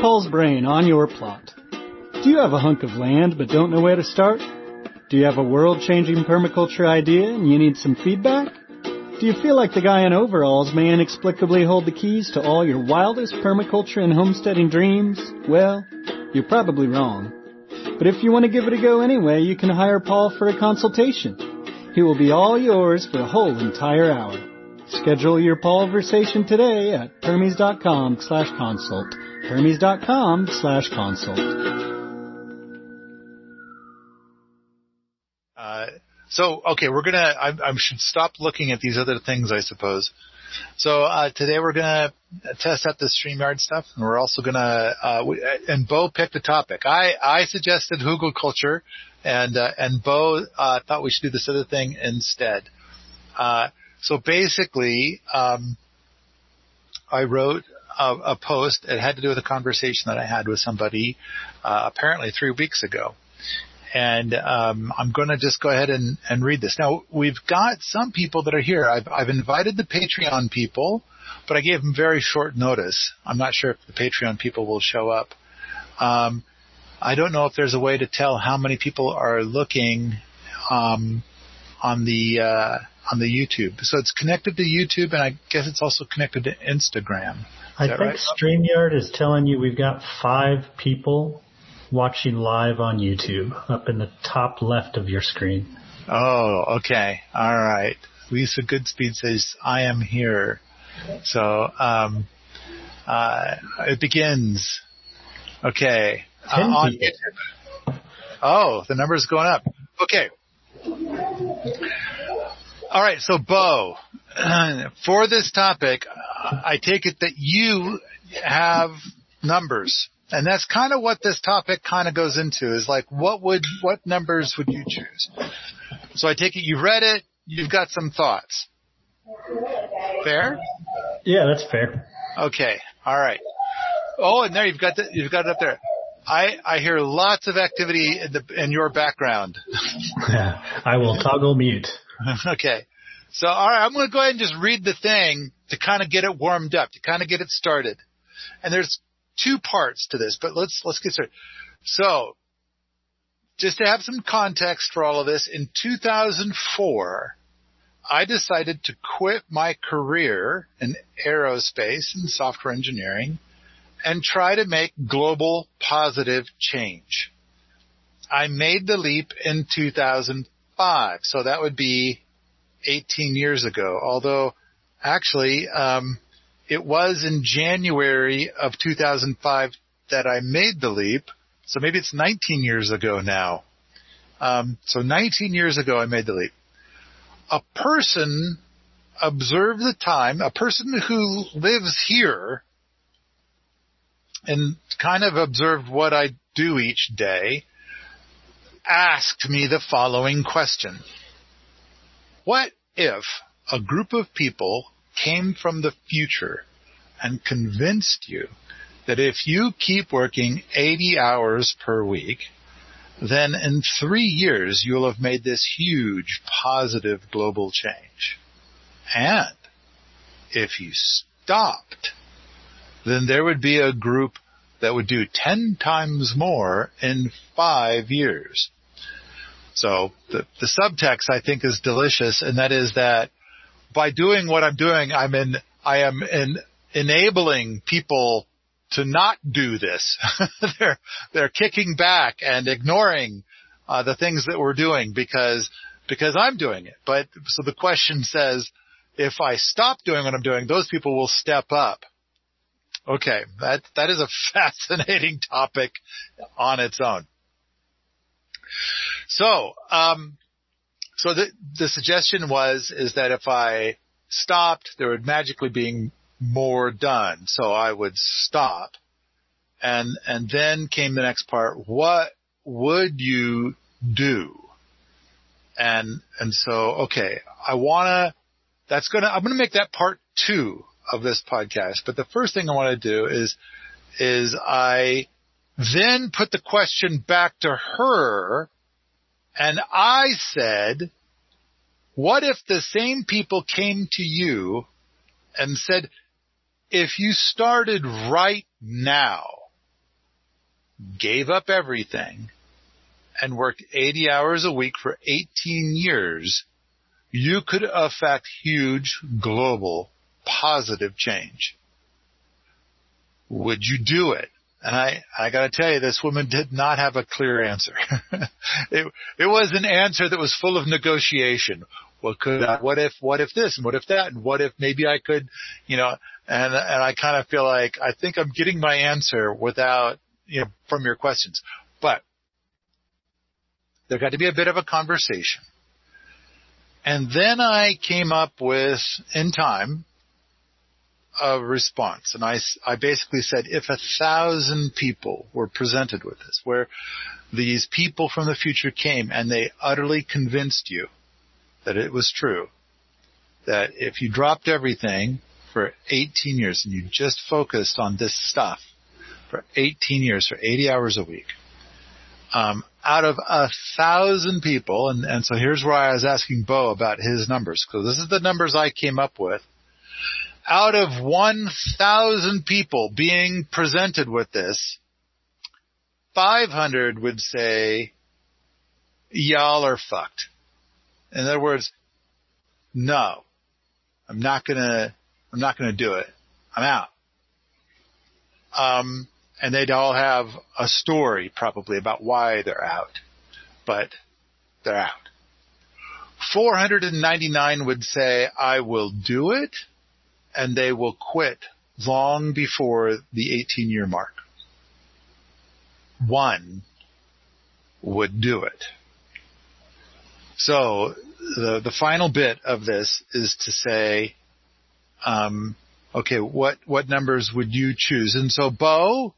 Paul's brain on your plot. Do you have a hunk of land but don't know where to start? Do you have a world-changing permaculture idea and you need some feedback? Do you feel like the guy in overalls may inexplicably hold the keys to all your wildest permaculture and homesteading dreams? Well, you're probably wrong. But if you want to give it a go anyway, you can hire Paul for a consultation. He will be all yours for a whole entire hour. Schedule your Paulversation today at permies.com slash consult. permies.com slash consult. Uh, so, okay, we're gonna, I, I should stop looking at these other things, I suppose. So, uh, today we're gonna test out the StreamYard stuff, and we're also gonna, uh, we, and Bo picked a topic. I, I suggested Hugelkultur, and, uh, and Bo, uh, thought we should do this other thing instead. Uh, so basically, um, I wrote a, a, post. It had to do with a conversation that I had with somebody, uh, apparently three weeks ago and um, I'm going to just go ahead and, and read this. Now we've got some people that are here. I've, I've invited the Patreon people, but I gave them very short notice. I'm not sure if the Patreon people will show up. Um, I don't know if there's a way to tell how many people are looking um, on the uh, on the YouTube. So it's connected to YouTube, and I guess it's also connected to Instagram. I think right? StreamYard is telling you we've got five people watching live on YouTube up in the top left of your screen. Oh, okay. All right. Lisa Goodspeed says, I am here. So, um, uh, it begins. Okay. Uh, on YouTube. Oh, the number's going up. Okay. All right. So, Bo, for this topic, I take it that you have numbers and that's kind of what this topic kind of goes into is like, what would, what numbers would you choose? So I take it you've read it, you've got some thoughts. Fair? Yeah, that's fair. Okay. All right. Oh, and there you've got the, you've got it up there. I, I hear lots of activity in the, in your background. yeah, I will toggle mute. okay. So, all right, I'm going to go ahead and just read the thing to kind of get it warmed up, to kind of get it started. And there's two parts to this, but let's, let's get started. So, just to have some context for all of this, in 2004, I decided to quit my career in aerospace and software engineering and try to make global positive change. I made the leap in 2005, so that would be 18 years ago, although actually, um, it was in January of 2005 that I made the leap. So maybe it's 19 years ago now. Um, so 19 years ago I made the leap. A person observed the time, a person who lives here and kind of observed what I do each day asked me the following question. What if a group of people came from the future and convinced you that if you keep working 80 hours per week, then in three years you'll have made this huge positive global change. And if you stopped, then there would be a group that would do 10 times more in five years. So the, the subtext I think is delicious and that is that by doing what I'm doing, I'm in, I am in enabling people to not do this. they're, they're kicking back and ignoring uh, the things that we're doing because, because I'm doing it. But so the question says, if I stop doing what I'm doing, those people will step up. Okay, that that is a fascinating topic on its own. So, um, so the, the suggestion was, is that if I stopped, there would magically be more done. So I would stop. And, and then came the next part. What would you do? And, and so, okay, I wanna, that's gonna, I'm gonna make that part two of this podcast. But the first thing I want to do is, is I then put the question back to her and I said, what if the same people came to you and said, if you started right now, gave up everything and worked 80 hours a week for 18 years, you could affect huge global positive change. Would you do it? And I, I gotta tell you, this woman did not have a clear answer. it, it was an answer that was full of negotiation. What could I, what if, what if this and what if that and what if maybe I could, you know, and, and I kind of feel like I think I'm getting my answer without, you know, from your questions. But there got to be a bit of a conversation. And then I came up with, in time, a response. And I, I basically said, if a thousand people were presented with this, where these people from the future came and they utterly convinced you that it was true, that if you dropped everything for 18 years and you just focused on this stuff for 18 years, for 80 hours a week, um, out of a thousand people, and, and so here's where I was asking Bo about his numbers, because this is the numbers I came up with out of 1,000 people being presented with this, 500 would say, y'all are fucked. In other words, no, I'm not gonna, I'm not gonna do it. I'm out. Um, and they'd all have a story probably about why they're out, but they're out. 499 would say, I will do it and they will quit long before the 18 year mark. One would do it. So the, the final bit of this is to say, um, okay, what, what numbers would you choose? And so Bo,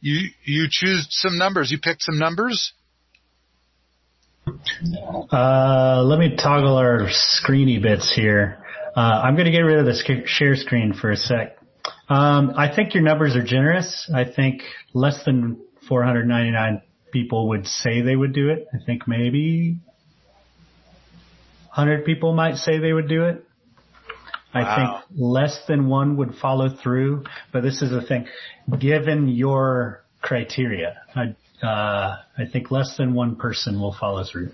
you, you choose some numbers. You picked some numbers? Uh, let me toggle our screeny bits here. Uh, I'm going to get rid of the share screen for a sec. Um, I think your numbers are generous. I think less than 499 people would say they would do it. I think maybe 100 people might say they would do it. I wow. think less than one would follow through, but this is the thing. Given your criteria, I, uh, I think less than one person will follow through.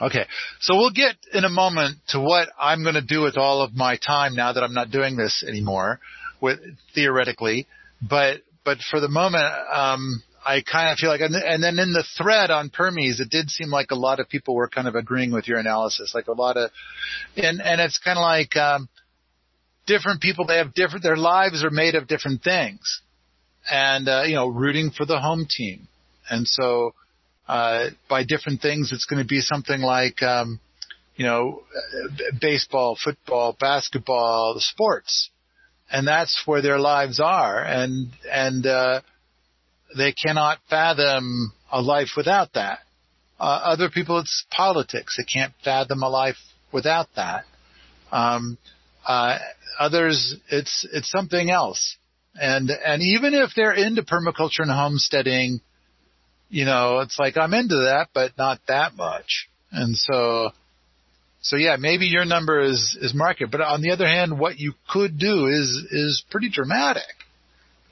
Okay. So we'll get in a moment to what I'm going to do with all of my time now that I'm not doing this anymore with theoretically, but, but for the moment, um, I kind of feel like, and then in the thread on Permies, it did seem like a lot of people were kind of agreeing with your analysis, like a lot of, and, and it's kind of like, um, different people, they have different, their lives are made of different things and, uh, you know, rooting for the home team. And so, uh, by different things. It's going to be something like, um, you know, baseball, football, basketball, sports, and that's where their lives are, and and uh, they cannot fathom a life without that. Uh, other people, it's politics. They can't fathom a life without that. Um, uh, others, it's it's something else. And and even if they're into permaculture and homesteading, you know, it's like I'm into that, but not that much. And so, so yeah, maybe your number is, is market, but on the other hand, what you could do is, is pretty dramatic.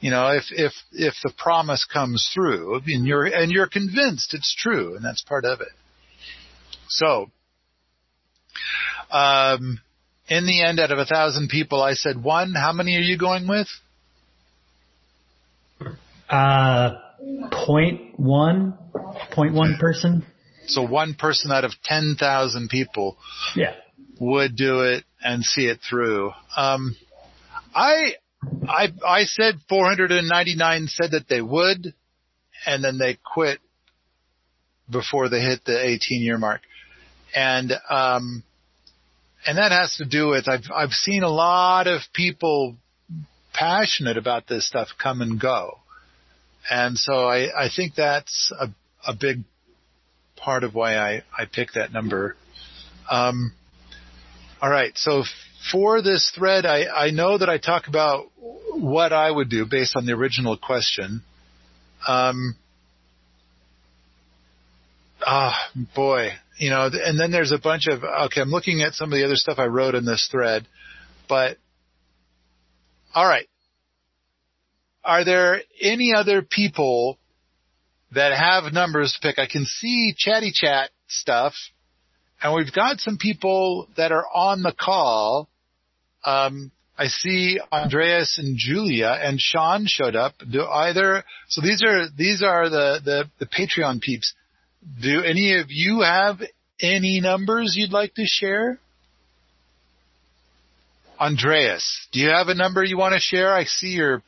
You know, if, if, if the promise comes through and you're, and you're convinced it's true and that's part of it. So, um, in the end, out of a thousand people, I said one. How many are you going with? Uh, point one, point one person. So one person out of 10,000 people yeah. would do it and see it through. Um, I, I, I said 499 said that they would, and then they quit before they hit the 18 year mark. And, um, and that has to do with I've, I've seen a lot of people passionate about this stuff come and go. And so I, I think that's a, a big part of why I, I picked that number. Um, all right. So for this thread, I, I know that I talk about what I would do based on the original question. Um, ah, boy, you know, and then there's a bunch of, okay, I'm looking at some of the other stuff I wrote in this thread, but all right. Are there any other people that have numbers to pick? I can see chatty chat stuff and we've got some people that are on the call. Um, I see Andreas and Julia and Sean showed up. Do either, so these are, these are the, the, the Patreon peeps. Do any of you have any numbers you'd like to share? Andreas, do you have a number you want to share? I see your.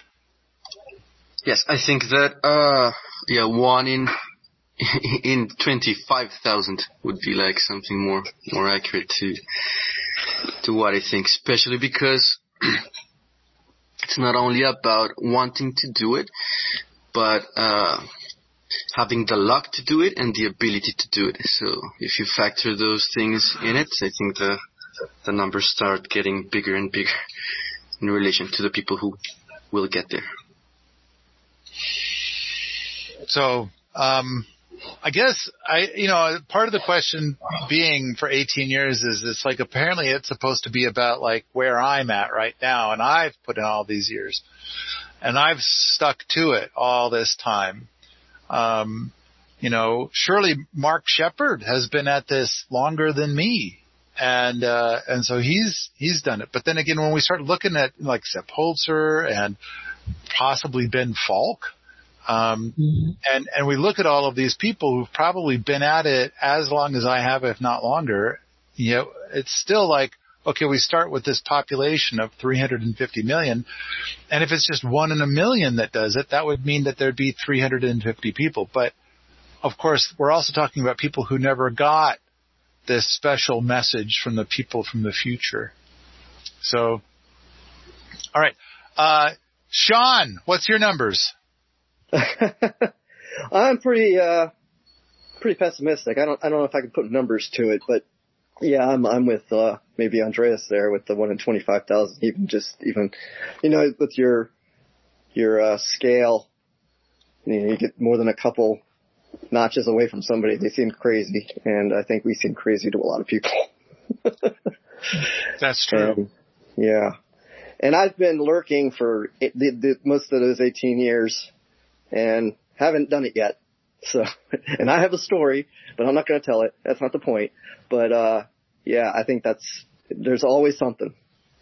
Yes, I think that, uh, yeah, one in, in 25,000 would be like something more, more accurate to, to what I think, especially because it's not only about wanting to do it, but, uh, having the luck to do it and the ability to do it. So if you factor those things in it, I think the the numbers start getting bigger and bigger in relation to the people who will get there. So, um, I guess I, you know, part of the question being for 18 years is it's like apparently it's supposed to be about like where I'm at right now, and I've put in all these years, and I've stuck to it all this time. Um, you know, surely Mark Shepard has been at this longer than me and uh, and so he's he's done it. But then again, when we start looking at like Sepp Holzer and possibly Ben Falk, um, mm-hmm. and and we look at all of these people who've probably been at it as long as I have, if not longer, you know, it's still like okay, we start with this population of 350 million, and if it's just one in a million that does it, that would mean that there'd be 350 people. But of course, we're also talking about people who never got this special message from the people from the future. So, all right. Uh, Sean, what's your numbers? I'm pretty, uh, pretty pessimistic. I don't, I don't know if I can put numbers to it, but yeah, I'm, I'm with, uh, maybe Andreas there with the one in 25,000, even just, even, you know, with your, your, uh, scale, you know, you get more than a couple notches away from somebody, they seem crazy. And I think we seem crazy to a lot of people. That's true. And, yeah. And I've been lurking for the, the, most of those 18 years and haven't done it yet. So, and I have a story, but I'm not going to tell it. That's not the point. But, uh, yeah, I think that's, there's always something.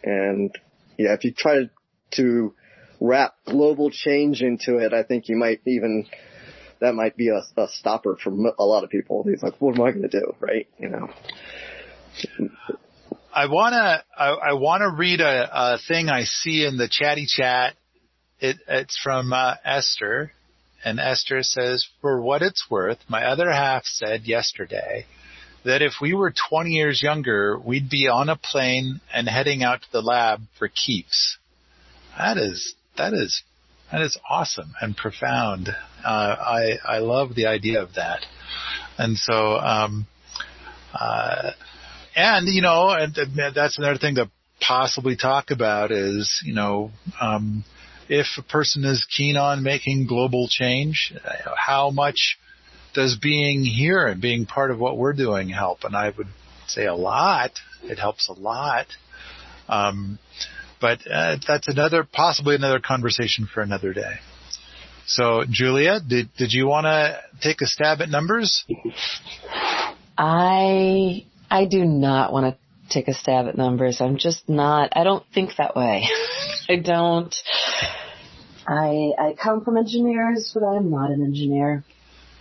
And yeah, if you try to, to wrap global change into it, I think you might even that might be a, a stopper for a lot of people. He's like, what am I going to do? Right. You know. I wanna I, I wanna read a, a, thing I see in the chatty chat. It, it's from uh, Esther, and Esther says, "For what it's worth, my other half said yesterday that if we were 20 years younger, we'd be on a plane and heading out to the lab for keeps." That is that is that is awesome and profound. Uh, I I love the idea of that, and so um, uh, and you know, and that's another thing to possibly talk about is you know. Um, if a person is keen on making global change, how much does being here and being part of what we're doing help? And I would say a lot. It helps a lot. Um, but uh, that's another, possibly another conversation for another day. So, Julia, did did you want to take a stab at numbers? I I do not want to take a stab at numbers. I'm just not. I don't think that way. I don't. I I come from engineers, but I'm not an engineer.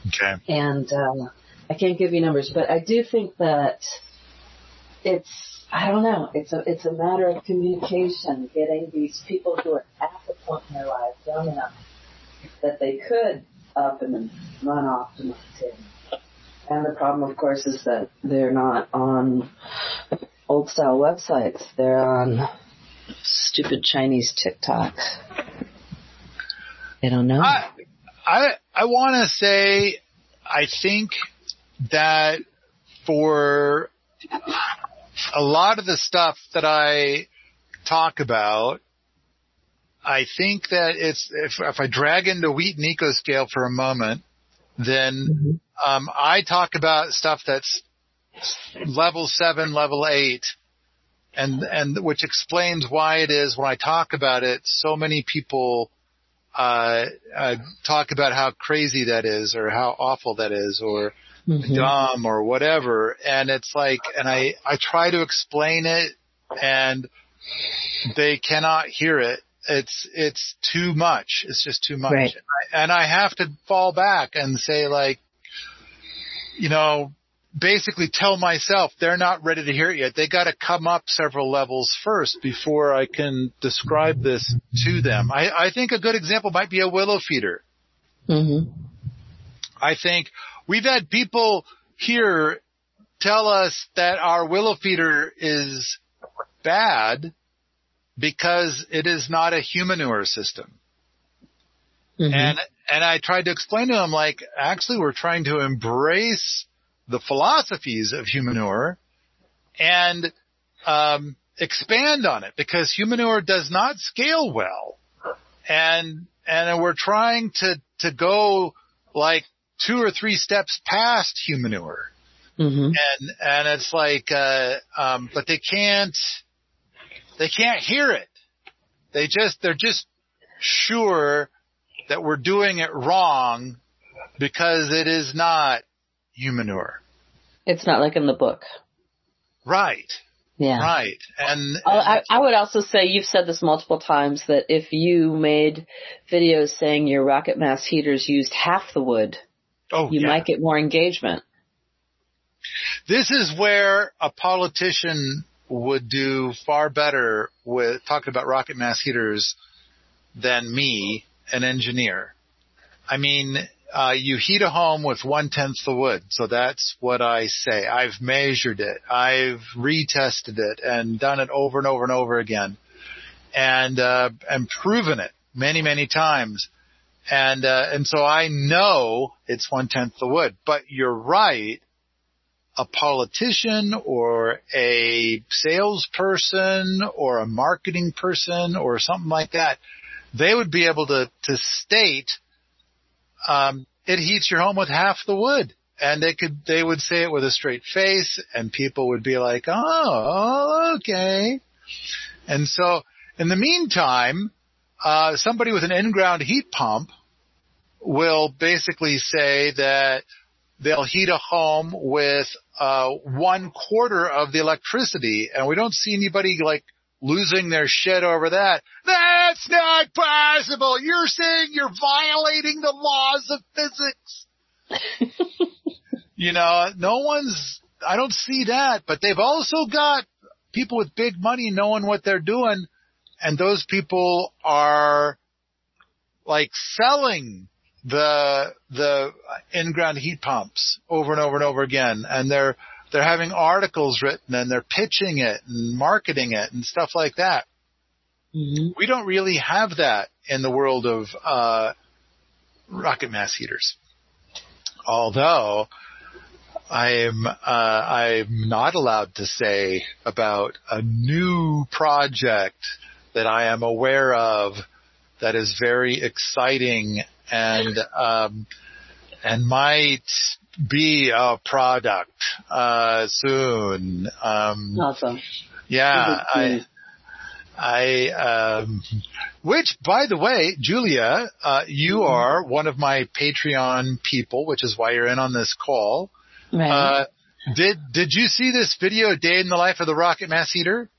Okay. And uh, I can't give you numbers, but I do think that it's I don't know. It's a it's a matter of communication, getting these people who are at the point in their lives young enough that they could up and run off to Montana. And the problem, of course, is that they're not on old style websites. They're on stupid Chinese TikToks. They don't know. I I, I want to say, I think that for a lot of the stuff that I talk about, I think that it's if, if I drag into Wheaton Ecoscale for a moment, then mm-hmm. um, I talk about stuff that's level seven, level eight, and and which explains why it is when I talk about it, so many people uh, uh, talk about how crazy that is or how awful that is or Mhm. dumb or whatever. And it's like, and I, I try to explain it and they cannot hear it. It's, it's too much. It's just too much. Right. And I have to fall back and say like, you know, basically tell myself they're not ready to hear it yet. They got to come up several levels first before I can describe this to them. I, I think a good example might be a willow feeder. Mhm. I think we've had people here tell us that our willow feeder is bad because it is not a humanure system. Mhm. And, and I tried to explain to them like, actually we're trying to embrace the philosophies of humanure and, um, expand on it because humanure does not scale well. And, and we're trying to, to go like two or three steps past humanure. Mhm. And, and it's like, uh, um, but they can't, they can't hear it. They just, they're just sure that we're doing it wrong because it is not humanure. It's not like in the book. Right. Yeah. Right. And, Oh, I, I would also say you've said this multiple times that if you made videos saying your rocket mass heaters used half the wood, oh, you yeah. might get more engagement. This is where a politician would do far better with talking about rocket mass heaters than me, an engineer. I mean, uh, you heat a home with one tenth the wood. So that's what I say. I've measured it. I've retested it and done it over and over and over again and, uh, and proven it many, many times. And, uh, and so I know it's one tenth the wood, but you're right a politician or a salesperson or a marketing person or something like that, they would be able to, to state, um, it heats your home with half the wood. And they could, they would say it with a straight face and people would be like, oh, okay. And so in the meantime, uh, somebody with an in-ground heat pump will basically say that they'll heat a home with uh, one quarter of the electricity, and we don't see anybody like losing their shit over that. That's not possible. You're saying you're violating the laws of physics. you know, no one's. I don't see that, but they've also got people with big money knowing what they're doing, and those people are like selling the the in-ground heat pumps over and over and over again, and they're they're having articles written and they're pitching it and marketing it and stuff like that. Mm-hmm. We don't really have that in the world of uh, rocket mass heaters. Although I'm uh, I'm not allowed to say about a new project that I am aware of that is very exciting and um, and might be a product uh, soon. Um, Awesome. yeah, I, I, um, which by the way, Julia, uh, you are one of my Patreon people, which is why you're in on this call. Right. Uh, did did you see this video, Day in the Life of the Rocket Mass Heater?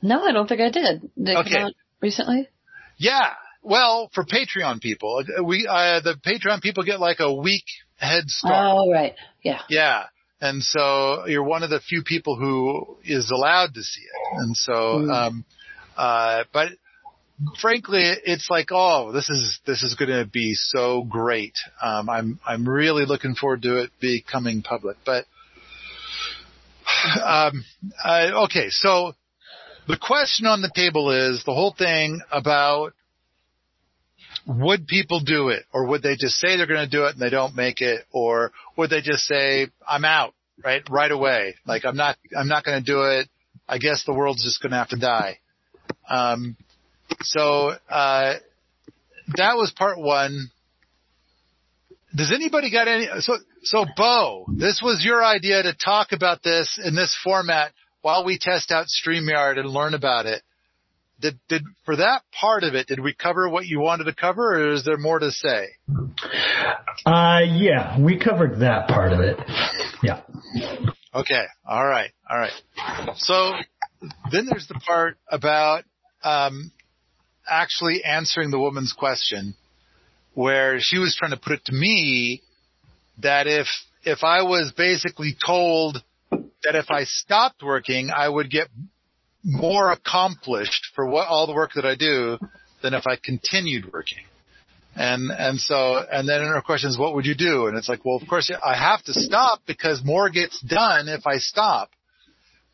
no, I don't think I did. Did it Okay. come out recently? Yeah. Well, for Patreon people, we uh, the Patreon people get like a week head start. Oh, right. Yeah. Yeah. And so you're one of the few people who is allowed to see it. And so, Mm. um, uh, but frankly, it's like, oh, this is, this is going to be so great. Um, I'm, I'm really looking forward to it becoming public, but, um, uh, okay. So the question on the table is the whole thing about would people do it? Or would they just say they're going to do it and they don't make it? Or would they just say I'm out right right away? Like I'm not I'm not going to do it. I guess the world's just going to have to die. Um so uh that was part 1 does anybody got any so so Bo this was your idea to talk about this in this format while we test out StreamYard and learn about it did, did, for that part of it, did we cover what you wanted to cover or is there more to say? Uh, yeah, we covered that part of it. Yeah. Okay. All right. All right. So then there's the part about, um, actually answering the woman's question where she was trying to put it to me that if, if I was basically told that if I stopped working, I would get more accomplished for what all the work that I do than if I continued working. And, and so, and then her question is, what would you do? And it's like, well, of course I have to stop because more gets done if I stop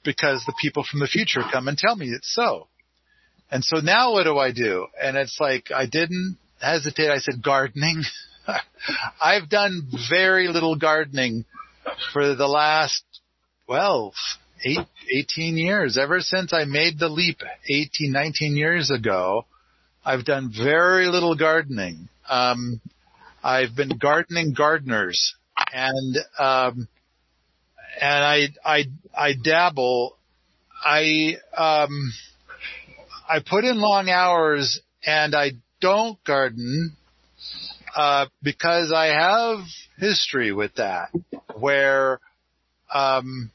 because the people from the future come and tell me it's so. And so now what do I do? And it's like, I didn't hesitate. I said gardening. I've done very little gardening for the last, well, eight, 18 years. Ever since I made the leap 18, 19 years ago, I've done very little gardening. Um, I've been gardening gardeners and, um, and I, I, I dabble. I, um, I put in long hours and I don't garden, uh, because I have history with that where, um,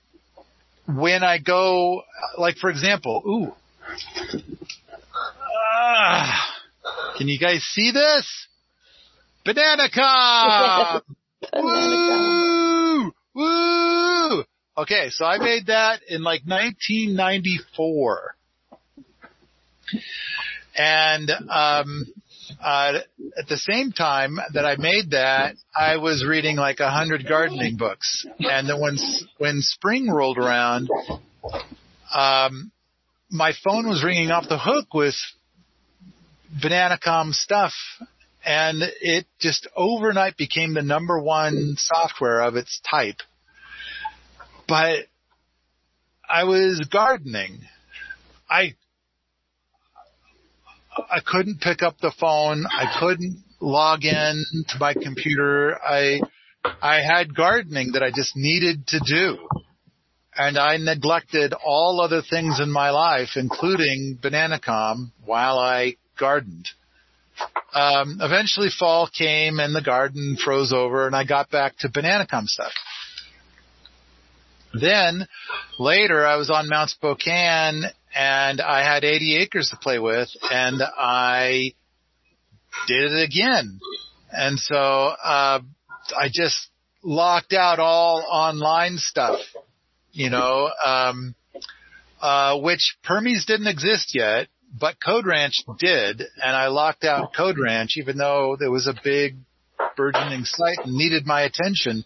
when I go, like for example, ooh, ah, can you guys see this? Bananacom! woo! Woo! Okay, so I made that in like 1994. And, um, uh, at the same time that I made that, I was reading like a hundred gardening books. And then when, when spring rolled around, um, my phone was ringing off the hook with Bananacom stuff and it just overnight became the number one software of its type. But I was gardening. I I couldn't pick up the phone. I couldn't log in to my computer. I, I had gardening that I just needed to do. And I neglected all other things in my life, including Bananacom, while I gardened. Um, eventually fall came and the garden froze over and I got back to Bananacom stuff. Then later I was on Mount Spokane and I had 80 acres to play with and I did it again. And so, uh, I just locked out all online stuff, you know, um, uh, which Permies didn't exist yet, but Code Ranch did. And I locked out Code Ranch even though there was a big burgeoning site and needed my attention.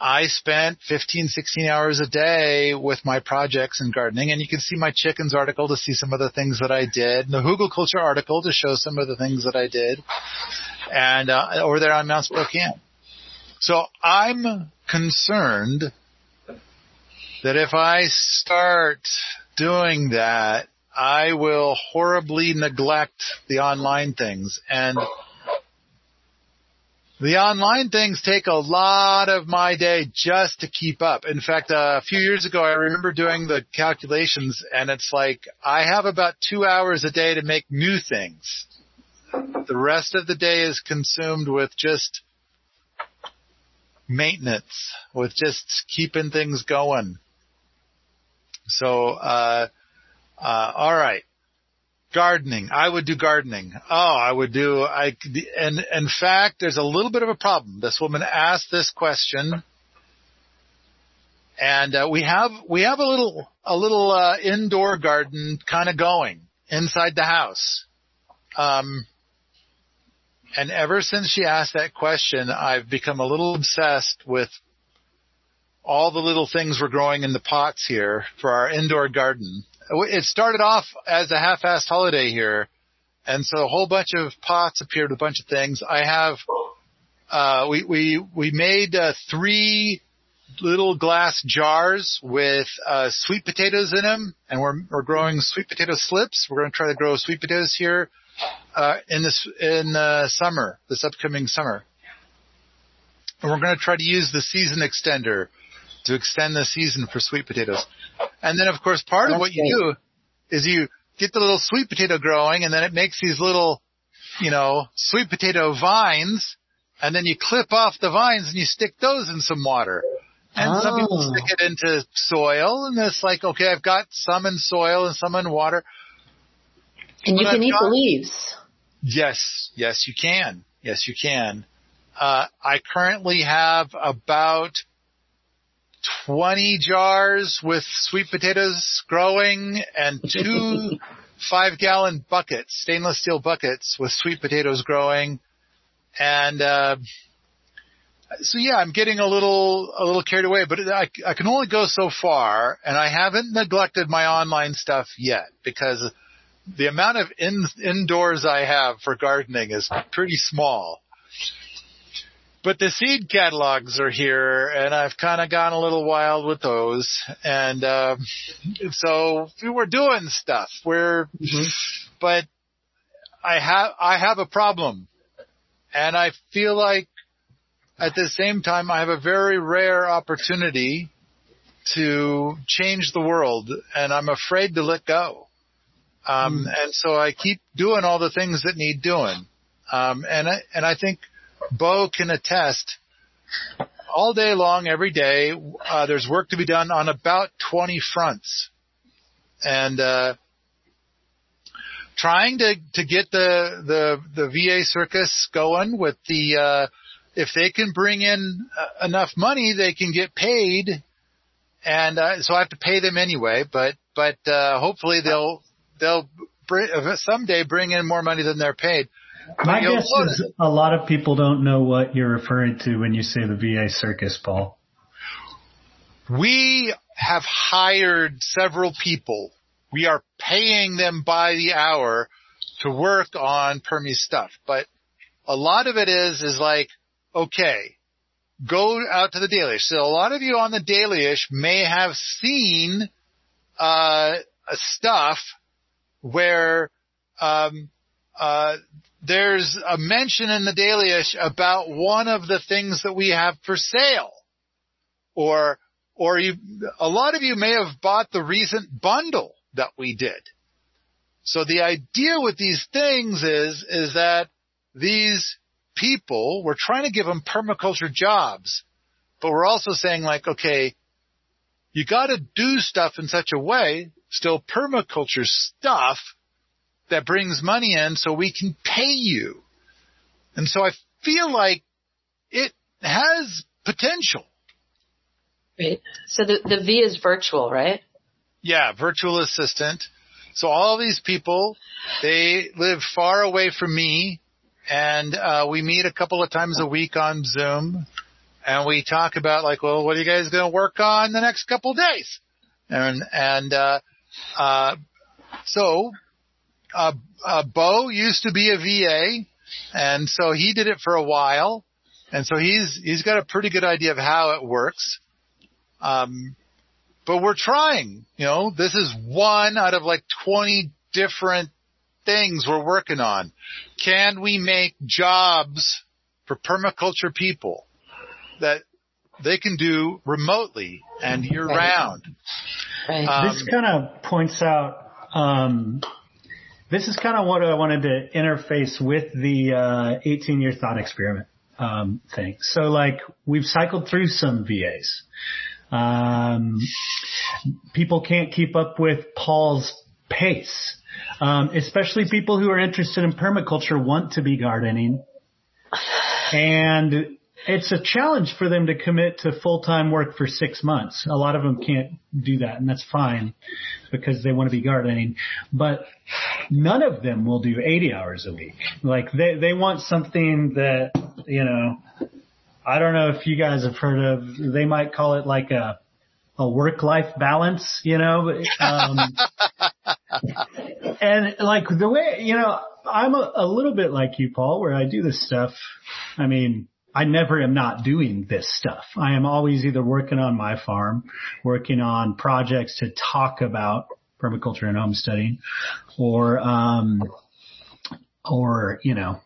I spent 15, 16 hours a day with my projects and gardening and you can see my chickens article to see some of the things that I did, the Hugelkultur article to show some of the things that I did, and uh, over there on Mount Spokane. So I'm concerned that if I start doing that, I will horribly neglect the online things and the online things take a lot of my day just to keep up. In fact, uh, a few years ago, I remember doing the calculations and it's like I have about two hours a day to make new things. The rest of the day is consumed with just maintenance, with just keeping things going. So, uh, uh, all right gardening. I would do gardening. Oh, I would do, I, and in fact, there's a little bit of a problem. This woman asked this question and uh, we have, we have a little, a little, uh, indoor garden kind of going inside the house. Um, and ever since she asked that question, I've become a little obsessed with all the little things we're growing in the pots here for our indoor garden it started off as a half-assed holiday here, and so a whole bunch of pots appeared, a bunch of things. I have, uh, we we we made uh, three little glass jars with uh, sweet potatoes in them, and we're we're growing sweet potato slips. We're going to try to grow sweet potatoes here uh, in this in uh, summer, this upcoming summer, and we're going to try to use the season extender to extend the season for sweet potatoes. And then of course part That's of what you do is you get the little sweet potato growing and then it makes these little, you know, sweet potato vines and then you clip off the vines and you stick those in some water. And some people Oh. stick it into soil and it's like, okay, I've got some in soil and some in water. And you can I've eat the leaves. Yes, yes, you can. Yes, you can. Uh, I currently have about 20 jars with sweet potatoes growing and two five gallon buckets, stainless steel buckets with sweet potatoes growing. And, uh, so yeah, I'm getting a little, a little carried away, but I, I can only go so far and I haven't neglected my online stuff yet because the amount of in, indoors I have for gardening is pretty small. But the seed catalogs are here, and I've kind of gone a little wild with those. And uh, so we're doing stuff. We're, but I have I have a problem, and I feel like at the same time I have a very rare opportunity to change the world, and I'm afraid to let go. Um, and so I keep doing all the things that need doing. Um, and I, and I think Bo can attest all day long, every day, uh, there's work to be done on about 20 fronts. And, uh, trying to, to get the, the, the VA circus going with the, uh, if they can bring in uh, enough money, they can get paid. And, uh, so I have to pay them anyway, but, but, uh, hopefully they'll, they'll br- someday bring in more money than they're paid. My guess notice- is a lot of people don't know what you're referring to when you say the VA circus, Paul. We have hired several people. We are paying them by the hour to work on Permies stuff. But a lot of it is, is like, okay, go out to the dailyish. So a lot of you on the dailyish may have seen, uh, stuff where, um, uh, there's a mention in the dailyish about one of the things that we have for sale or or you a lot of you may have bought the recent bundle that we did. So the idea with these things is is that these people we're trying to give them permaculture jobs, but we're also saying like okay, you got to do stuff in such a way, still permaculture stuff that brings money in so we can pay you. And so I feel like it has potential. Right. So the, the V is virtual, right? Yeah, virtual assistant. So all these people, they live far away from me and uh, we meet a couple of times a week on Zoom and we talk about like, well, what are you guys going to work on the next couple of days? And, and, uh, uh, so, uh, uh, Bo used to be a VA and so he did it for a while. And so he's, he's got a pretty good idea of how it works. Um, but we're trying, you know, this is one out of like 20 different things we're working on. Can we make jobs for permaculture people that they can do remotely and year round? Right. Um, this kind of points out, um, this is kind of what I wanted to interface with the uh, 18 year thought experiment um, thing. So like we've cycled through some VAs. Um, people can't keep up with Paul's pace. Um, especially people who are interested in permaculture want to be gardening. And it's a challenge for them to commit to full-time work for six months. A lot of them can't do that and that's fine because they want to be gardening, but none of them will do 80 hours a week. Like they, they want something that, you know, I don't know if you guys have heard of, they might call it like a, a work-life balance, you know, um, and like the way, you know, I'm a, a little bit like you, Paul, where I do this stuff. I mean, I never am not doing this stuff. I am always either working on my farm, working on projects to talk about permaculture and homesteading, or, um, or, you know,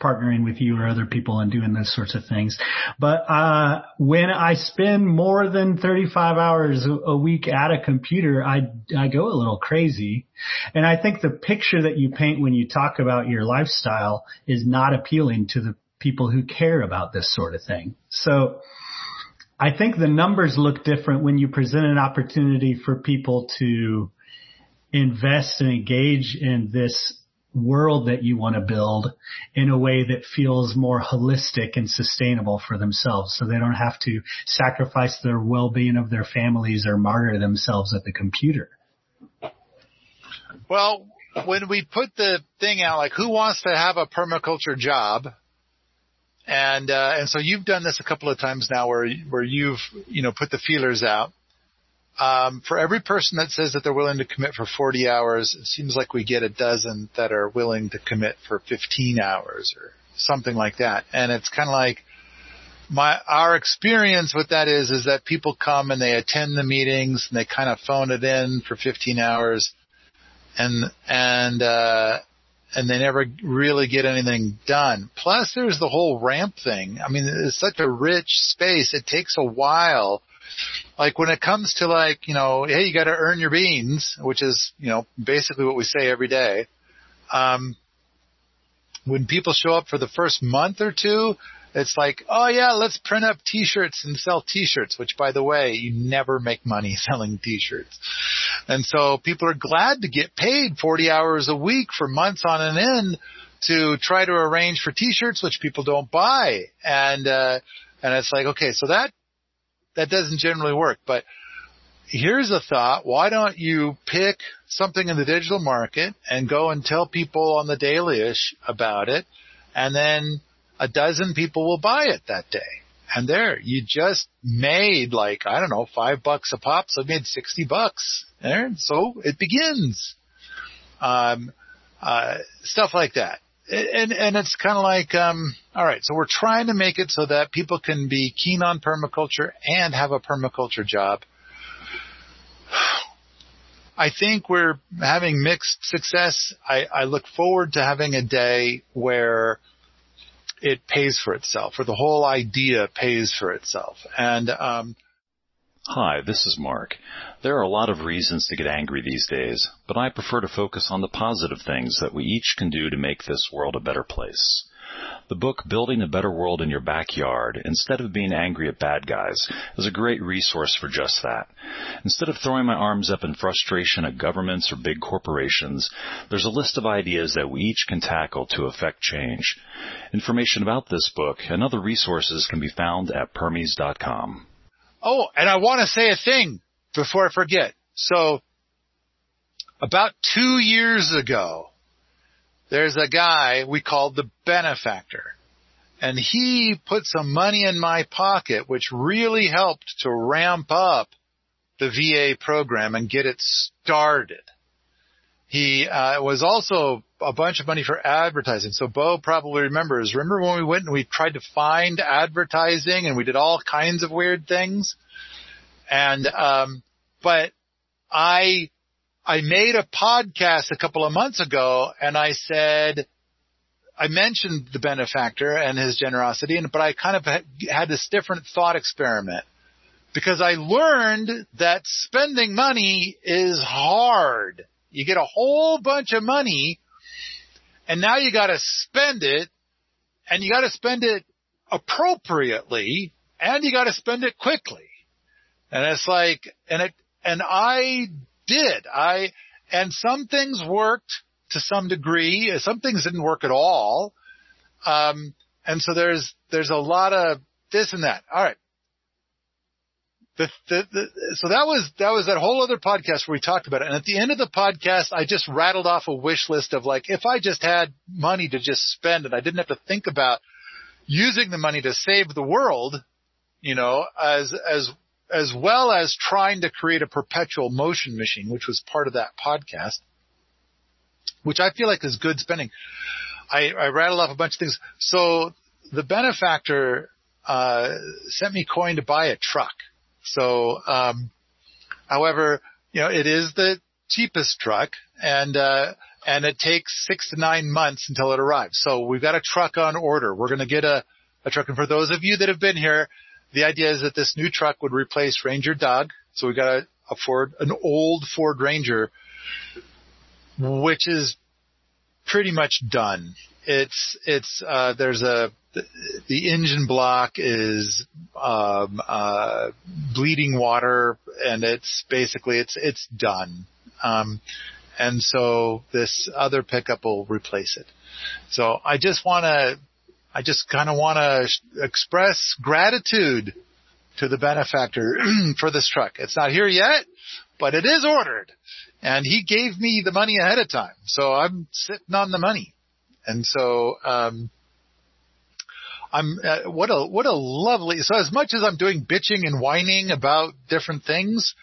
partnering with you or other people and doing those sorts of things. But, uh, when I spend more than 35 hours a week at a computer, I, I go a little crazy. And I think the picture that you paint when you talk about your lifestyle is not appealing to the people who care about this sort of thing. So I think the numbers look different when you present an opportunity for people to invest and engage in this world that you want to build in a way that feels more holistic and sustainable for themselves so they don't have to sacrifice their well-being of their families or martyr themselves at the computer. Well, when we put the thing out, like who wants to have a permaculture job? And, uh, and so you've done this a couple of times now where, where you've, you know, put the feelers out. Um, for every person that says that they're willing to commit for 40 hours, it seems like we get a dozen that are willing to commit for 15 hours or something like that. And it's kind of like my, our experience with that is, is that people come and they attend the meetings and they kind of phone it in for 15 hours and, and, uh, and they never really get anything done. Plus there's the whole ramp thing. I mean, it's such a rich space. It takes a while like when it comes to like, you know, hey, you got to earn your beans, which is, you know, basically what we say every day. Um, when people show up for the first month or two, it's like, oh yeah, let's print up t-shirts and sell t-shirts, which by the way, you never make money selling t-shirts. And so people are glad to get paid 40 hours a week for months on an end to try to arrange for t-shirts, which people don't buy. And, uh, and it's like, okay, so that that doesn't generally work. But here's a thought. Why don't you pick something in the digital market and go and tell people on the dailyish about it and then a dozen people will buy it that day. And there, you just made like, I don't know, five bucks a pop, so you made 60 bucks. There, so it begins. Um, uh, stuff like that and and it's kind of like um all right so we're trying to make it so that people can be keen on permaculture and have a permaculture job i think we're having mixed success i i look forward to having a day where it pays for itself or the whole idea pays for itself and um Hi, this is Mark. There are a lot of reasons to get angry these days, but I prefer to focus on the positive things that we each can do to make this world a better place. The book Building a Better World in Your Backyard, instead of being angry at bad guys, is a great resource for just that. Instead of throwing my arms up in frustration at governments or big corporations, there's a list of ideas that we each can tackle to affect change. Information about this book and other resources can be found at permies.com. Oh, and I want to say a thing before I forget. So about two years ago, there's a guy we called the benefactor and he put some money in my pocket, which really helped to ramp up the VA program and get it started. He uh, was also a bunch of money for advertising. So Bo probably remembers. Remember when we went and we tried to find advertising and we did all kinds of weird things? And um, but I I made a podcast a couple of months ago and I said I mentioned the benefactor and his generosity, and but I kind of had this different thought experiment because I learned that spending money is hard. You get a whole bunch of money and now you got to spend it and you got to spend it appropriately and you got to spend it quickly. And it's like, and it, and I did. I, and some things worked to some degree. Some things didn't work at all. Um, and so there's, there's a lot of this and that. All right. The, the, the, so that was that was that whole other podcast where we talked about it. And at the end of the podcast, I just rattled off a wish list of like, if I just had money to just spend and I didn't have to think about using the money to save the world, you know, as as as well as trying to create a perpetual motion machine, which was part of that podcast, which I feel like is good spending. I, I rattled off a bunch of things. So the benefactor uh, sent me coin to buy a truck. So, um, however, you know, it is the cheapest truck, and uh, and it takes six to nine months until it arrives. So we've got a truck on order. We're going to get a, a truck. And for those of you that have been here, the idea is that this new truck would replace Ranger Doug. So we got a, a Ford, an old Ford Ranger, which is pretty much done. It's, it's, uh, there's a, the engine block is, um, uh, bleeding water and it's basically, it's, it's done. Um, and so this other pickup will replace it. So I just want to, I just kind of want to express gratitude to the benefactor for this truck. It's not here yet, but it is ordered. And he gave me the money ahead of time. So I'm sitting on the money. And so, um, I'm, uh, what a, what a lovely, so as much as I'm doing bitching and whining about different things,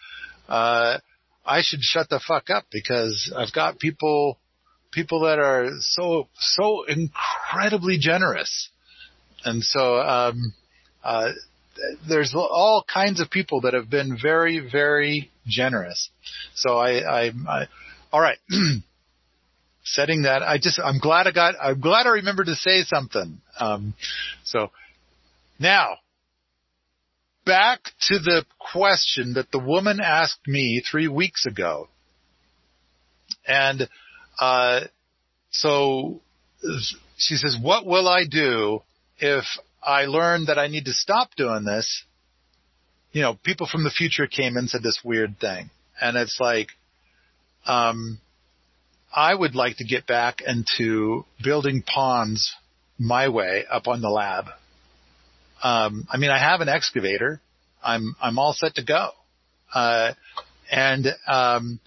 uh, I should shut the fuck up because I've got people, people that are so, so incredibly generous. And so, um, uh, there's all kinds of people that have been very, very generous. So I, I, I all right. Setting that, I just, I'm glad I got, I'm glad I remembered to say something. Um, so now back to the question that the woman asked me three weeks ago. And, uh, so she says, what will I do if I learn that I need to stop doing this? You know, people from the future came and said this weird thing. And it's like, um, I would like to get back into building ponds my way up on the lab. Um, I mean, I have an excavator. I'm, I'm all set to go. Uh, and, um,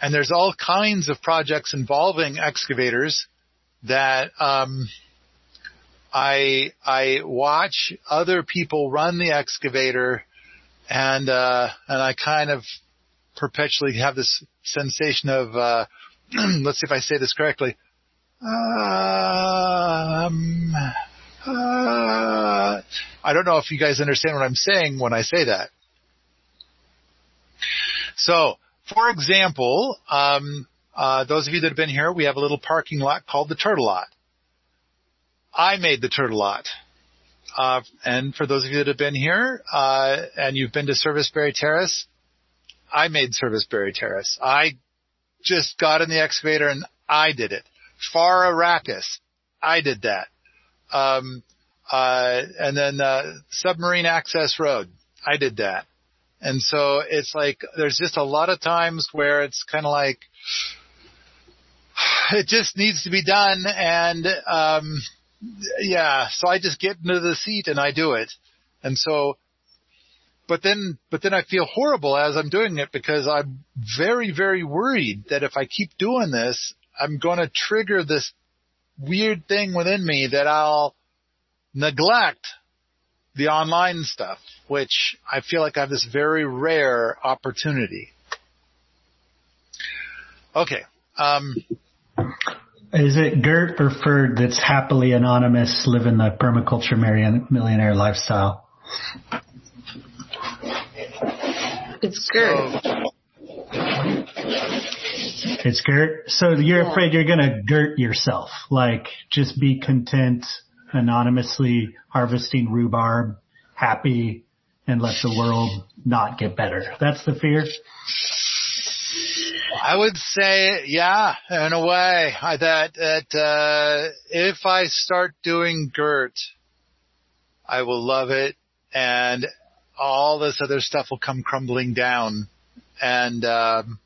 and there's all kinds of projects involving excavators that, um, I, I watch other people run the excavator and, uh, and I kind of perpetually have this sensation of, uh, let's see if I say this correctly. Um, uh, I don't know if you guys understand what I'm saying when I say that. So, for example, um, uh, those of you that have been here, we have a little parking lot called the Turtle Lot. I made the Turtle Lot. Uh, and for those of you that have been here, uh, and you've been to Serviceberry Terrace, I made Serviceberry Terrace. I just got in the excavator and I did it. Far Arrakis, I did that. Um, uh, and then, uh, submarine access road. I did that. And so it's like, there's just a lot of times where it's kind of like, it just needs to be done. And, um, yeah, so I just get into the seat and I do it. And so, but then, but then I feel horrible as I'm doing it because I'm very, very worried that if I keep doing this, I'm going to trigger this weird thing within me that I'll neglect the online stuff, which I feel like I have this very rare opportunity. Okay. Um, is it Gert or Ferd that's happily anonymous, living the permaculture millionaire lifestyle? It's Gert. It's Gert. So you're yeah. afraid you're gonna Gert yourself. Like, just be content anonymously harvesting rhubarb, happy, and let the world not get better. That's the fear? I would say, yeah, in a way. I, that, that, uh, if I start doing Gert, I will love it and all this other stuff will come crumbling down. And, um,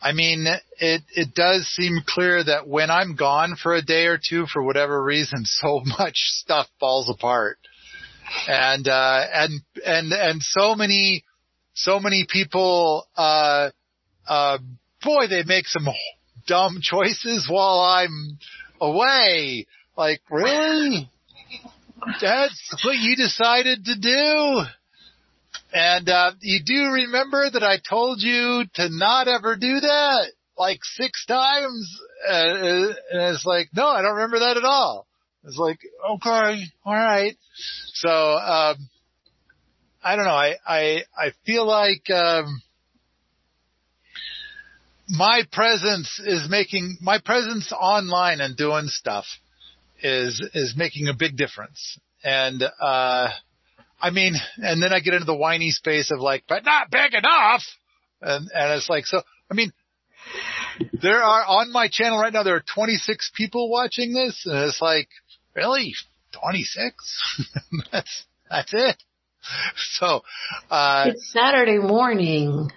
I mean, it, it does seem clear that when I'm gone for a day or two, for whatever reason, so much stuff falls apart. And, uh, and, and, and so many, so many people, uh, uh, boy, they make some dumb choices while I'm away. Like, really? That's what you decided to do? And uh, you do remember that I told you to not ever do that like six times, uh, and it's like, no, I don't remember that at all. It's like, okay, all right. So um, I don't know. I I I feel like um, my presence is making my presence online and doing stuff is is making a big difference. And uh I mean, and then I get into the whiny space of like, but not big enough. And and it's like so I mean there are on my channel right now there are 26 people watching this and it's like, really? 26? that's that's it. So uh It's Saturday morning.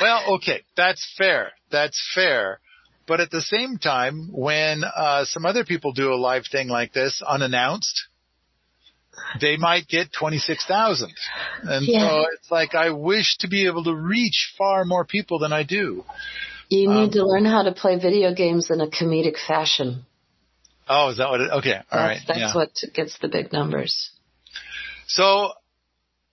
well, okay, that's fair. That's fair. But at the same time, when uh, some other people do a live thing like this unannounced, they might get 26,000. And Yeah. so it's like I wish to be able to reach far more people than I do. You need Um, to learn how to play video games in a comedic fashion. Oh, is that what it, okay, all That's, right. that's yeah. what gets the big numbers. So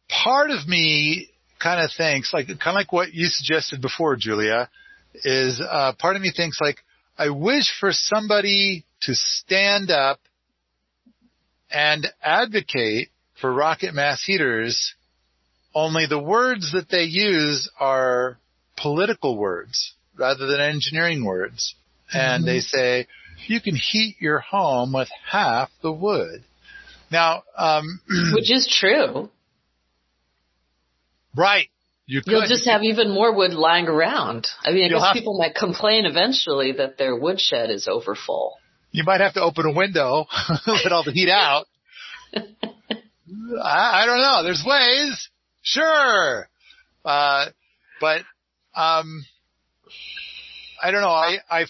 part of me kind of thinks like kind of like what you suggested before, Julia, is uh, part of me thinks like I wish for somebody to stand up and advocate for rocket mass heaters. Only the words that they use are political words rather than engineering words, and they say you can heat your home with half the wood. Now, um, Which is true. Right. You You'll just have even more wood lying around. I mean, I You'll guess people might complain eventually that their woodshed is overfull. you might have to open a window, let all the heat out. I, I don't know. There's ways. Sure. Uh, but, um, I don't know. I, I,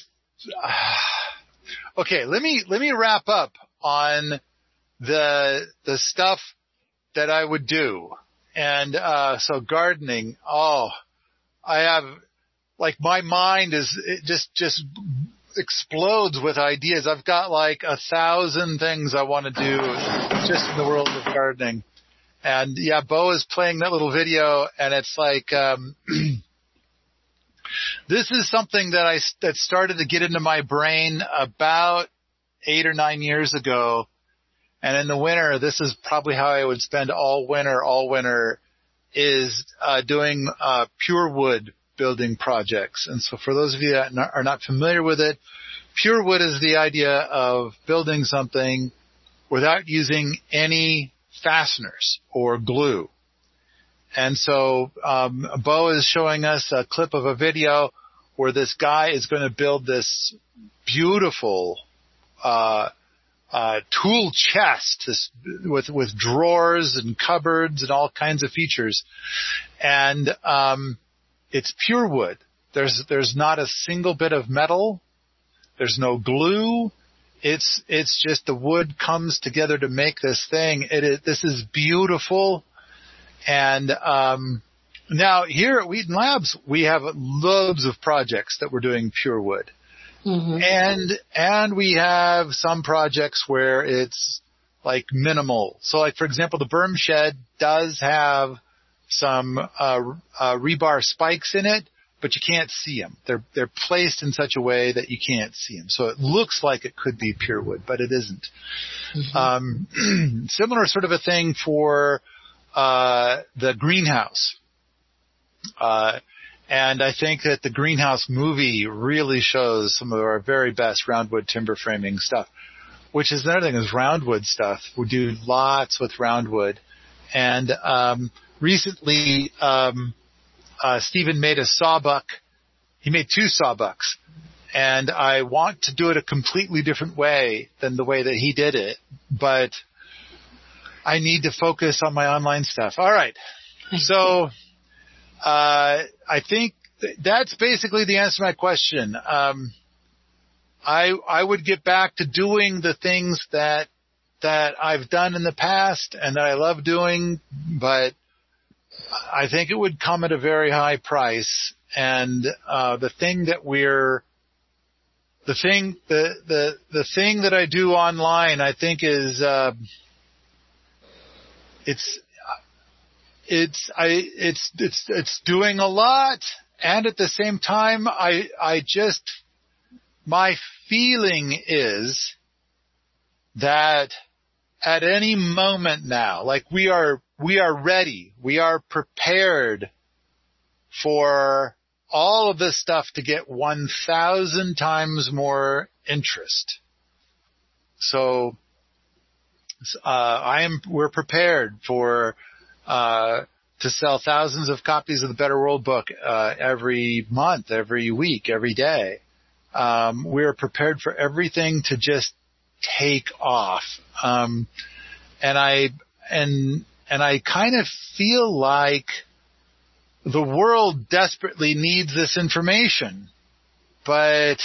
okay. Let me, let me wrap up on the, the stuff that I would do. And, uh, so gardening. Oh, I have, like my mind is it just, just explodes with ideas. I've got like a thousand things I want to do just in the world of gardening. And yeah, Bo is playing that little video and it's like, um, this is something that I, that started to get into my brain about eight or nine years ago. And in the winter, this is probably how I would spend all winter, all winter is, uh, doing, uh, pure wood building projects. And so for those of you that are not familiar with it, pure wood is the idea of building something without using any fasteners or glue. And so, um, Bo is showing us a clip of a video where this guy is going to build this beautiful, uh, uh, tool chest this, with, with drawers and cupboards and all kinds of features. And, um, it's pure wood. There's, there's not a single bit of metal. There's no glue. It's, it's just the wood comes together to make this thing. It is, this is beautiful. And, um, now here at Wheaton Labs, we have loads of projects that we're doing pure wood. hmm And, and we have some projects where it's like minimal. So like, for example, the berm shed does have some, uh, uh, rebar spikes in it, but you can't see them. They're, they're placed in such a way that you can't see them. So it looks like it could be pure wood, but it isn't. Um, similar sort of a thing for, uh, the greenhouse. Uh, and I think that the greenhouse movie really shows some of our very best roundwood timber framing stuff, which is another thing is roundwood stuff. We do lots with roundwood. And, um, recently, um, uh, Stephen made a sawbuck. He made two sawbucks and I want to do it a completely different way than the way that he did it, but I need to focus on my online stuff. All right. So, uh, I think th- that's basically the answer to my question. Um, I, I would get back to doing the things that, that I've done in the past and that I love doing, but I think it would come at a very high price. And, uh, the thing that we're, the thing, the, the, the thing that I do online, I think is, uh, it's, it's, I, it's, it's, it's doing a lot. And at the same time, I, I just, my feeling is that at any moment now, like we are, we are ready, we are prepared for all of this stuff to get 1,000 times more interest. So, uh, I am, we're prepared for, uh, to sell thousands of copies of the Better World book, uh, every month, every week, every day. Um, we're prepared for everything to just take off. Um, and I, and, and I kind of feel like the world desperately needs this information, but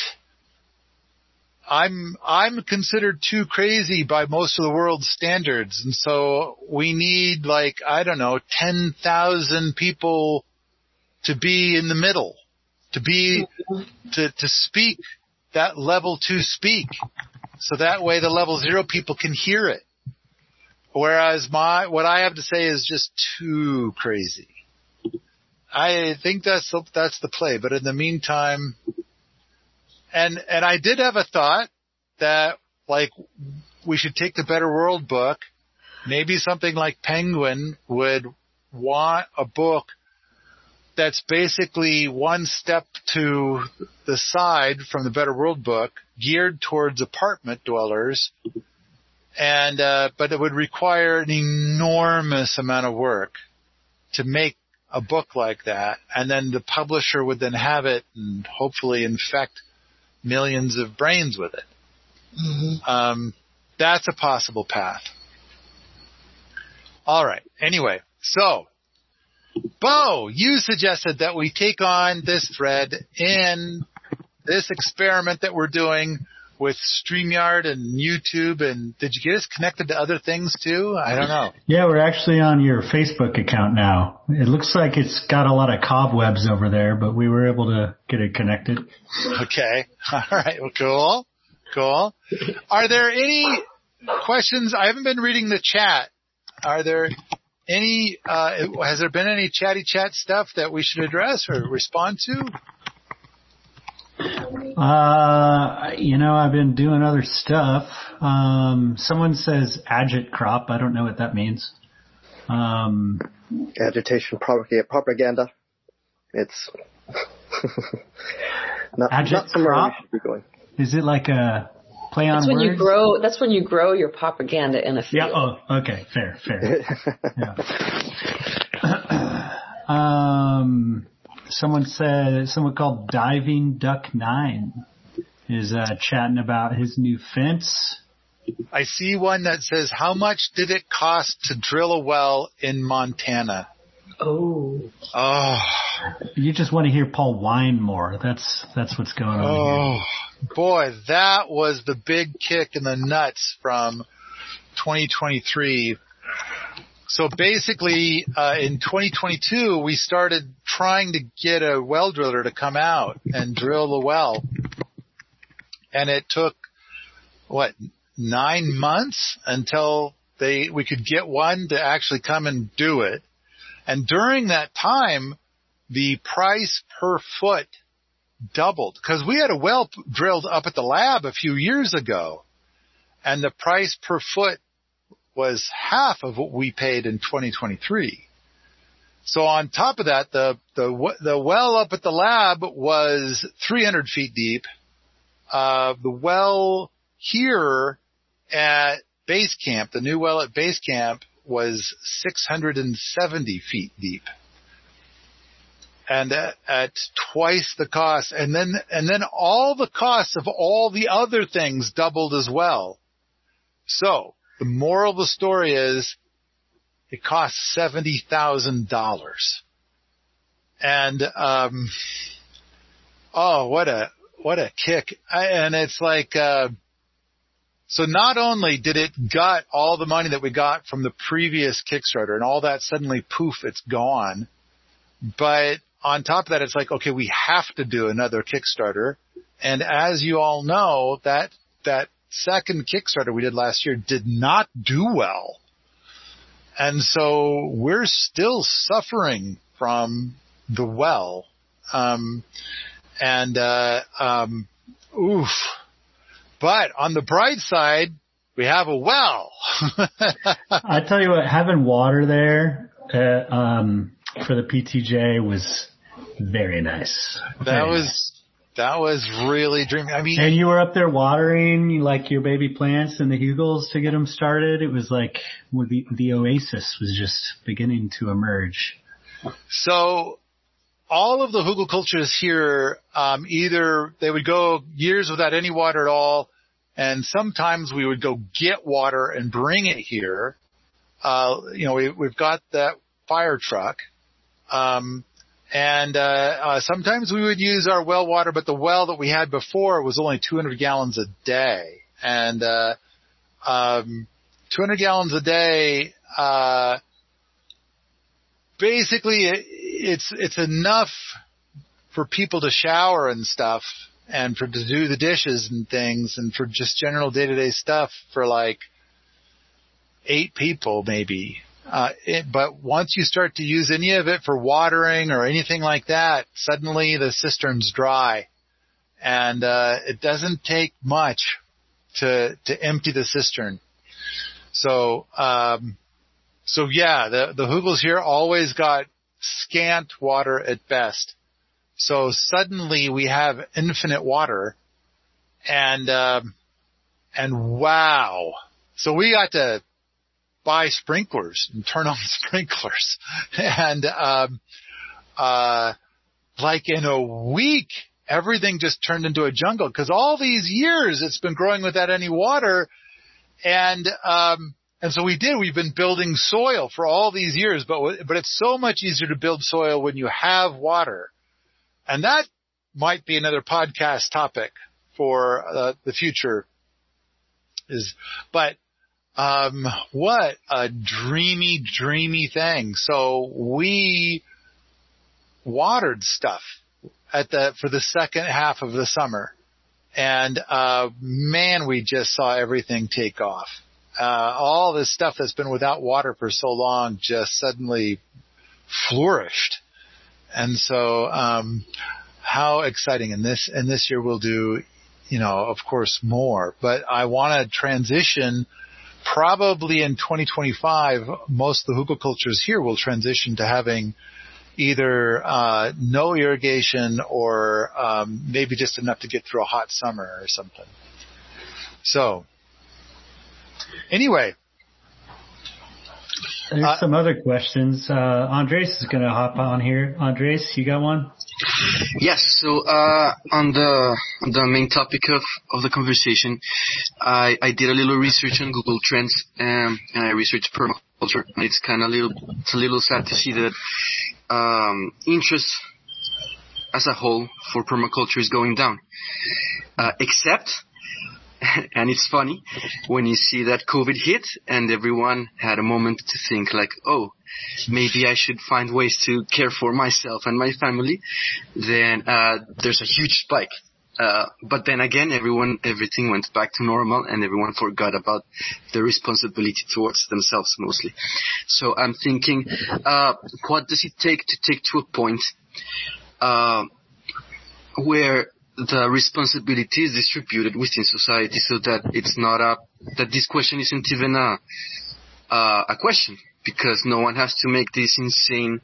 I'm I'm considered too crazy by most of the world's standards, and so we need like I don't know ten thousand people to be in the middle, to be to to speak that level two speak, so that way the level zero people can hear it. Whereas my what I have to say is just too crazy. I think that's the, that's the play. But in the meantime, and and I did have a thought that like we should take the Better World book. Maybe something like Penguin would want a book that's basically one step to the side from the Better World book, geared towards apartment dwellers, and uh, but it would require an enormous amount of work to make a book like that, and then the publisher would then have it and hopefully infect millions of brains with it. Mm-hmm. Um, that's a possible path. All right. Anyway, so Bo, you suggested that we take on this thread in this experiment that we're doing with StreamYard and YouTube and did you get us connected to other things too? I don't know. Yeah, we're actually on your Facebook account now. It looks like it's got a lot of cobwebs over there, but we were able to get it connected. Okay. All right. Well, cool. Cool. Are there any questions? I haven't been reading the chat. Are there any, uh, has there been any chatty chat stuff that we should address or respond to? Uh, you know, I've been doing other stuff. Um, someone says agitprop. I don't know what that means. Um, agitation propaganda. It's not, not somewhere we should be going. Is it like a play on that's when words? you grow. That's when you grow your propaganda in a field. Yeah. Oh, okay. Fair. Fair. yeah. um, someone said someone called Diving Duck Nine is uh, chatting about his new fence. I see one that says, "How much did it cost to drill a well in Montana?" Oh. Oh. You just want to hear Paul whine more. That's that's what's going on. Oh, here. boy, that was the big kick in the nuts from 2023 so basically, uh, in 2022, we started trying to get a well driller to come out and drill the well. And it took, what, nine months until they, we could get one to actually come and do it. And during that time, the price per foot doubled because we had a well drilled up at the lab a few years ago and the price per foot was half of what we paid in 2023. So on top of that, the, the, the well up at the lab was 300 feet deep. Uh, the well here at base camp, the new well at base camp was 670 feet deep. And at, at twice the cost. And then, and then all the costs of all the other things doubled as well. So the moral of the story is it costs seventy thousand dollars. And um oh what a what a kick. I, and it's like uh so not only did it gut all the money that we got from the previous Kickstarter and all that suddenly poof, it's gone. But on top of that, it's like, okay, we have to do another Kickstarter. And as you all know, that, that second Kickstarter we did last year did not do well. And so we're still suffering from the well. Um, and, uh, um, oof. But on the bright side, we have a well. I tell you what, having water there, uh, um, for the PTJ was Very nice. That Very was nice. That was really dreamy. I mean, And you were up there watering like your baby plants and the hugels to get them started. It was like the the oasis was just beginning to emerge. So all of the hugelkulturs here, um, either they would go years without any water at all, and sometimes we would go get water and bring it here. Uh, you know, we, we've got that fire truck. Um, and, uh, uh, sometimes we would use our well water, but the well that we had before was only 200 gallons a day. And, uh, um, 200 gallons a day, uh, basically it, it's it's enough for people to shower and stuff and for to do the dishes and things and for just general day to day stuff for like eight people maybe. Uh, it, but once you start to use any of it for watering or anything like that, suddenly the cistern's dry, and uh, it doesn't take much to to empty the cistern. So um, so yeah, the the Hugels here always got scant water at best. So suddenly we have infinite water, and um, and wow! So we got to buy sprinklers and turn on sprinklers, and um, uh, like in a week, everything just turned into a jungle because all these years it's been growing without any water, and um, and so we did. We've been building soil for all these years, but but it's so much easier to build soil when you have water, and that might be another podcast topic for uh, the future. Is but um, what a dreamy, dreamy thing. So we watered stuff at the for the second half of the summer, and uh, man, we just saw everything take off uh, all this stuff that's been without water for so long just suddenly flourished. And so, um, how exciting! And this, and this year we'll do, you know, of course more, but I want to transition probably in 2025, most of the hugelkulturs here will transition to having either uh, no irrigation or um, maybe just enough to get through a hot summer or something. So Anyway. There's uh, some other questions. Uh, Andres is going to hop on here. Andres, you got one? Yes. So uh, on the the main topic of, of the conversation, I, I did a little research on Google Trends um, and I researched permaculture. It's kind of little it's a little sad to see that um, interest as a whole for permaculture is going down, uh, except and it's funny when you see that COVID hit and everyone had a moment to think like, oh, maybe I should find ways to care for myself and my family. Then uh, there's a huge spike. Uh, but then again, everyone, everything went back to normal and everyone forgot about the responsibility towards themselves mostly. So I'm thinking, uh, what does it take to take to a point, uh, where the responsibility is distributed within society so that it's not a, that this question isn't even a, uh, a question because no one has to make this insane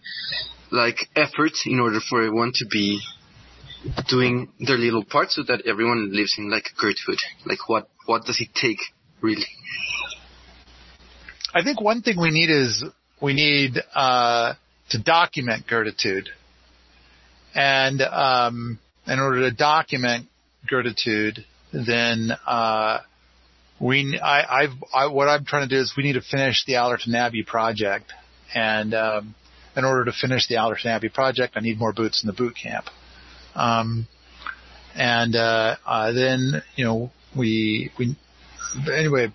like effort in order for everyone to be doing their little part so that everyone lives in like Gerthood. Like what, what does it take really? I think one thing we need is we need, uh, to document gratitude. And, um, in order to document gratitude, then uh, we I, I've I, what I'm trying to do is we need to finish the Allerton Abbey project, and um, in order to finish the Allerton Abbey project, I need more boots in the boot camp. Um, and uh, uh, then you know we we anyway,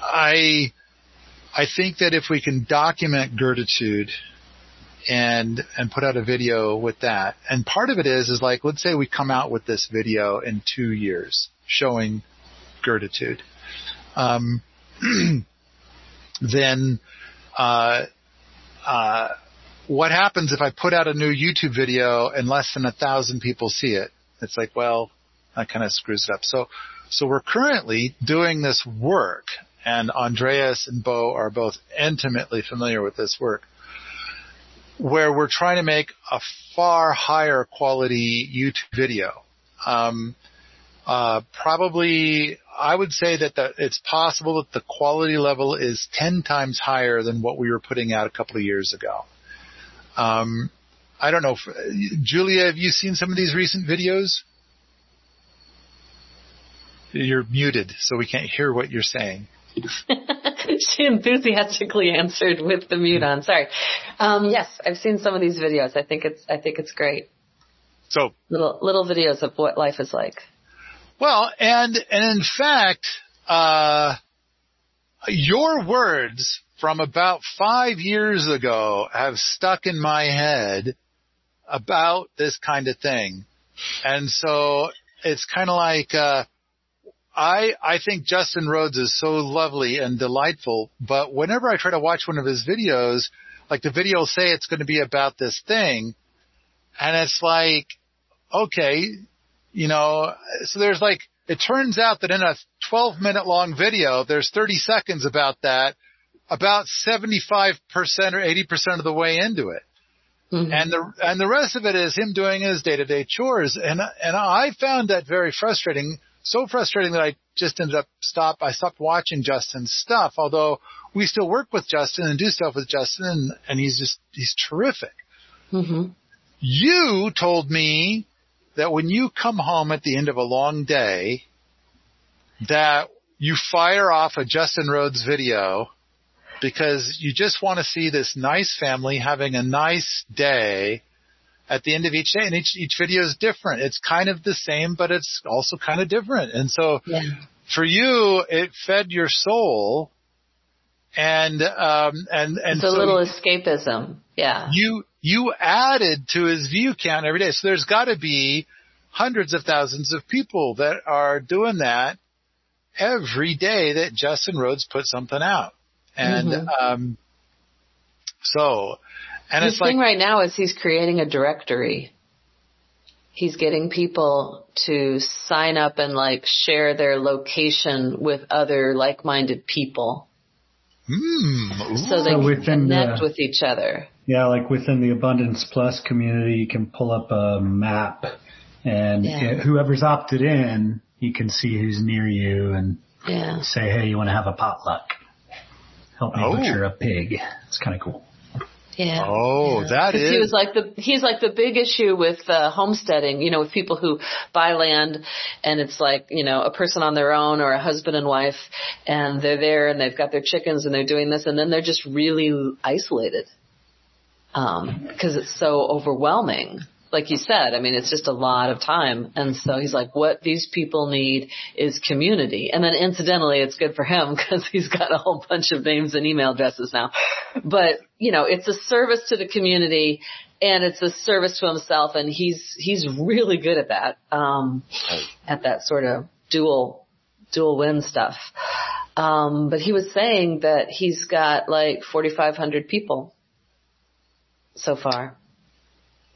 I I think that if we can document gratitude and and put out a video with that. And part of it is is like let's say we come out with this video in two years showing gratitude. Um, then uh, uh, what happens if I put out a new YouTube video and less than a thousand people see it? It's like, well, that kind of screws it up. So, so we're currently doing this work, and Andreas and Bo are both intimately familiar with this work where we're trying to make a far higher quality YouTube video. Um, uh, probably, I would say that the, it's possible that the quality level is 10 times higher than what we were putting out a couple of years ago. Um, I don't know. If, Julia, have you seen some of these recent videos? You're muted, so we can't hear what you're saying. she enthusiastically answered with the mute on. Sorry. Um, yes, I've seen some of these videos. I think it's I think it's great. So little little videos of what life is like. Well, and and in fact, uh, your words from about five years ago have stuck in my head about this kind of thing, and so it's kind of like. Uh, I I think Justin Rhodes is so lovely and delightful, but whenever I try to watch one of his videos, like the video will say it's going to be about this thing, and it's like, okay, you know, so there's like it turns out that in a 12 minute long video, there's 30 seconds about that, about 75% or 80% of the way into it. Mm-hmm. And the and the rest of it is him doing his day to day chores, and and I found that very frustrating so frustrating that I just ended up stop. I stopped watching Justin's stuff, although we still work with Justin and do stuff with Justin, and, and he's just he's terrific. Mm-hmm. You told me that when you come home at the end of a long day, that you fire off a Justin Rhodes video because you just want to see this nice family having a nice day at the end of each day and each, each video is different. It's kind of the same, but it's also kind of different. And so yeah. for you, it fed your soul and, um, and, and it's a so little escapism. Yeah. You, you added to his view count every day. So there's got to be hundreds of thousands of people that are doing that every day that Justin Rhodes put something out. And, Mhm. um, so, and His it's like, the thing right now is he's creating a directory. He's getting people to sign up and like share their location with other like-minded people hmm, so they So can connect the- with each other. Yeah, like within the Abundance Plus community, you can pull up a map and Yeah. whoever's opted in, you can see who's near you and Yeah. say, hey, you want to have a potluck? Help me Oh. butcher a pig. It's kind of cool. Yeah. Oh, Yeah. that 'Cause He was like the he's like the big issue with uh, homesteading. You know, with people who buy land and it's like you know a person on their own or a husband and wife, and they're there and they've got their chickens and they're doing this, and then they're just really isolated because it's so overwhelming. Like you said, I mean, it's just a lot of time. And so he's like, what these people need is community. And then incidentally, it's good for him because he's got a whole bunch of names and email addresses now. But, you know, it's a service to the community and it's a service to himself and he's, he's really good at that, um, at that sort of dual, dual win stuff. Um, but he was saying that he's got like 4,500 people so far.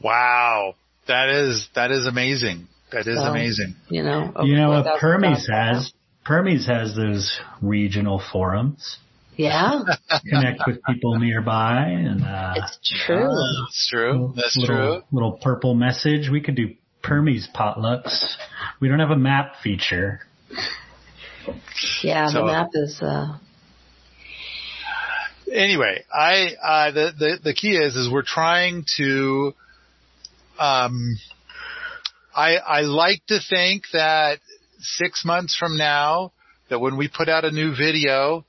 wow, that is, that is amazing. That is So, amazing. You know, you know what 4,000 Permies has? Permies has those regional forums. Yeah, Connect with people nearby and, uh, it's true. That's true. That's little, true. Little purple message. We could do Permies potlucks. We don't have a map feature. Yeah, So- the map is, uh, Anyway, I, uh, the, the, the key is, is we're trying to, um, I, I like to think that six months from now, that when we put out a new video,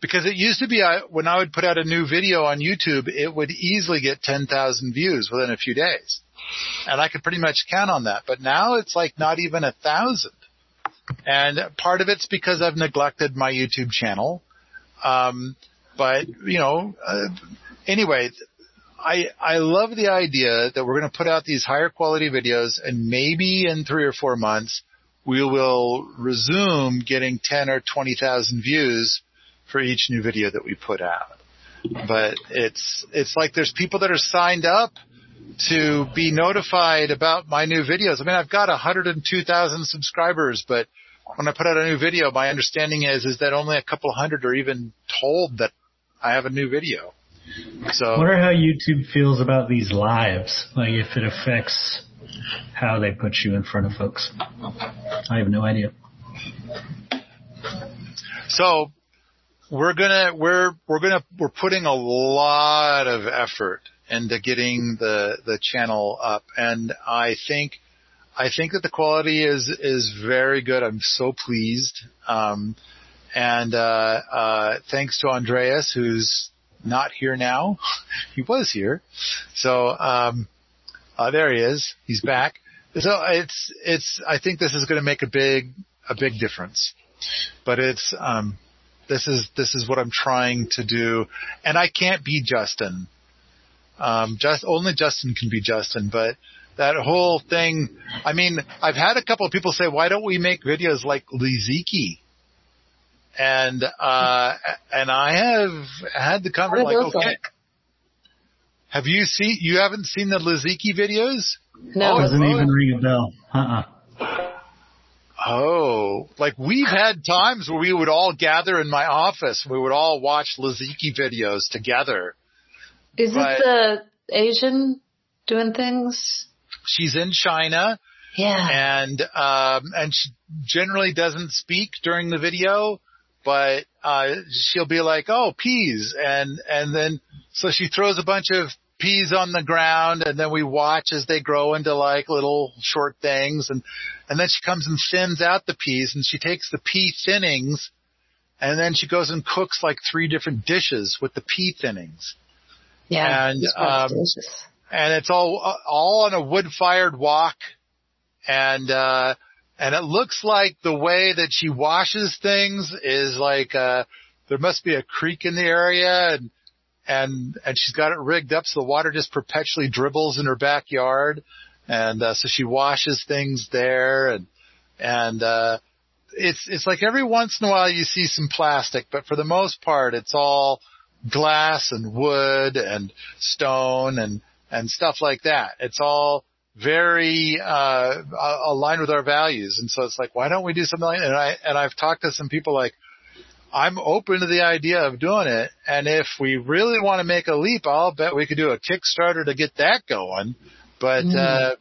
because it used to be I, when I would put out a new video on YouTube, it would easily get 10,000 views within a few days. And I could pretty much count on that. But now it's like not even a thousand. And part of it's because I've neglected my YouTube channel. Um, but you know, uh, anyway, I I love the idea that we're going to put out these higher quality videos, and maybe in three or four months we will resume getting ten or twenty thousand views for each new video that we put out. But it's it's like there's people that are signed up to be notified about my new videos. I mean, I've got 102,000 subscribers, but when I put out a new video, my understanding is is that only a couple hundred are even told that I have a new video. So I wonder how YouTube feels about these lives, like if it affects how they put you in front of folks. I have no idea. So we're gonna we're we're gonna we're putting a lot of effort into getting the the channel up, and I think I think that the quality is is very good. I'm so pleased. Um, and uh, uh, thanks to Andreas, who's not here now. he was here, so um, uh, there he is. He's back. So it's it's. I think this is going to make a big a big difference. But it's um, this is this is what I'm trying to do, and I can't be Justin. Um, just only Justin can be Justin, but that whole thing. I mean, I've had a couple of people say, "Why don't we make videos like Li Ziqi?" And uh, and I have had the conversation like, okay. Like? Have you seen? You haven't seen the Li Ziqi videos? No, oh, doesn't even ring a bell. Uh-uh. Oh, like we've had times where we would all gather in my office. We would all watch Li Ziqi videos together. Is but it the Asian doing things? She's in China. Yeah. And, um, and she generally doesn't speak during the video, but, uh, she'll be like, oh, peas. And, and then, so she throws a bunch of peas on the ground and then we watch as they grow into like little short things and and then she comes and thins out the peas and she takes the pea thinnings and then she goes and cooks like three different dishes with the pea thinnings. Yeah. And um and it's all all on a wood fired wok and uh and it looks like the way that she washes things is like uh there must be a creek in the area and and and she's got it rigged up so the water just perpetually dribbles in her backyard, and uh, so she washes things there, and and uh, it's it's like every once in a while you see some plastic, but for the most part it's all glass and wood and stone and and stuff like that. It's all very uh aligned with our values, and so it's like why don't we do something like that? And I and I've talked to some people like I'm open to the idea of doing it. And if we really want to make a leap, I'll bet we could do a Kickstarter to get that going. But, mm. uh,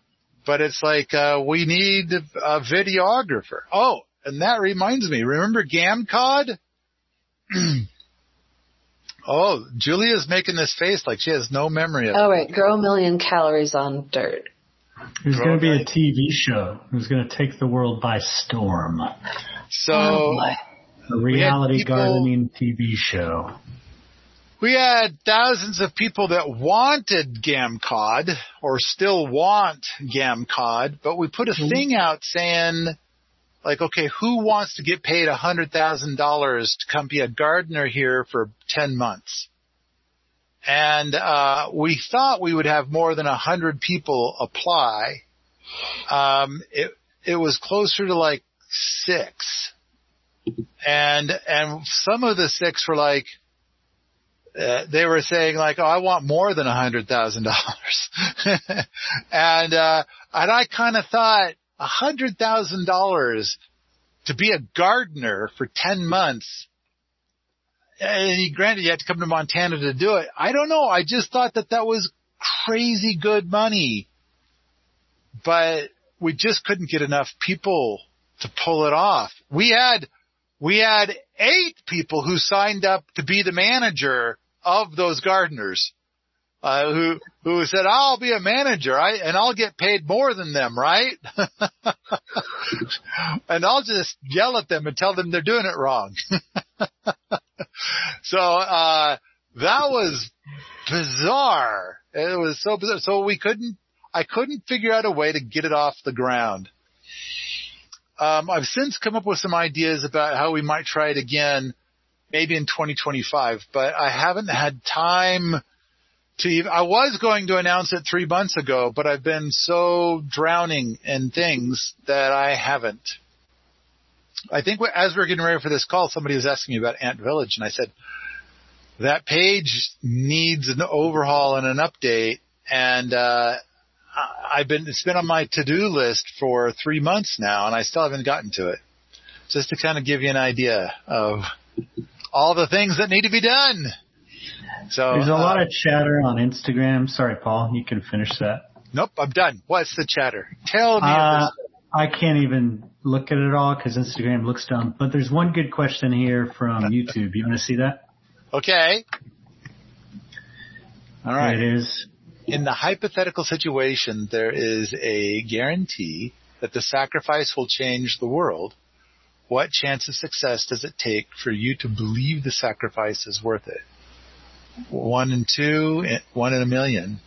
but it's like, uh, we need a videographer. Oh, and that reminds me, remember GamCod? oh, Julia's making this face like she has no memory of it. Oh, right. Grow a million calories on dirt. There's going to be a TV show who's going to take the world by storm. So, oh, a reality people, gardening TV show. We had thousands of people that wanted GamCod or still want GamCod, but we put a mm-hmm. thing out saying, like, okay, who wants to get paid a hundred thousand dollars to come be a gardener here for ten months? And uh, we thought we would have more than a hundred people apply. Um, it it was closer to like six and and some of the six were like uh, they were saying like, "Oh, I want more than a hundred thousand dollars," and uh, and I kind of thought a hundred thousand dollars to be a gardener for ten months. And he, granted, you had to come to Montana to do it. I don't know. I just thought that that was crazy good money, but we just couldn't get enough people to pull it off. We had we had eight people who signed up to be the manager of those gardeners. Uh, who who said I'll be a manager, I and I'll get paid more than them, right? and I'll just yell at them and tell them they're doing it wrong. so uh, that was bizarre. It was so bizarre. So we couldn't. I couldn't figure out a way to get it off the ground. Um, I've since come up with some ideas about how we might try it again, maybe in 2025, but I haven't had time to I was going to announce it three months ago, but I've been so drowning in things that I haven't. I think as we are getting ready for this call, somebody was asking me about Ant Village and I said, that page needs an overhaul and an update and, uh, I've been, it's been on my to-do list for three months now and I still haven't gotten to it. Just to kind of give you an idea of all the things that need to be done. So There's a lot uh, of chatter on Instagram. Sorry, Paul, you can finish that. Nope, I'm done. What's the chatter? Tell me. Uh. I can't even look at it all because Instagram looks dumb. But there's one good question here from YouTube. You want to see that? Okay. All right. There it is. In the hypothetical situation, there is a guarantee that the sacrifice will change the world. What chance of success does it take for you to believe the sacrifice is worth it? One in two, one in a million.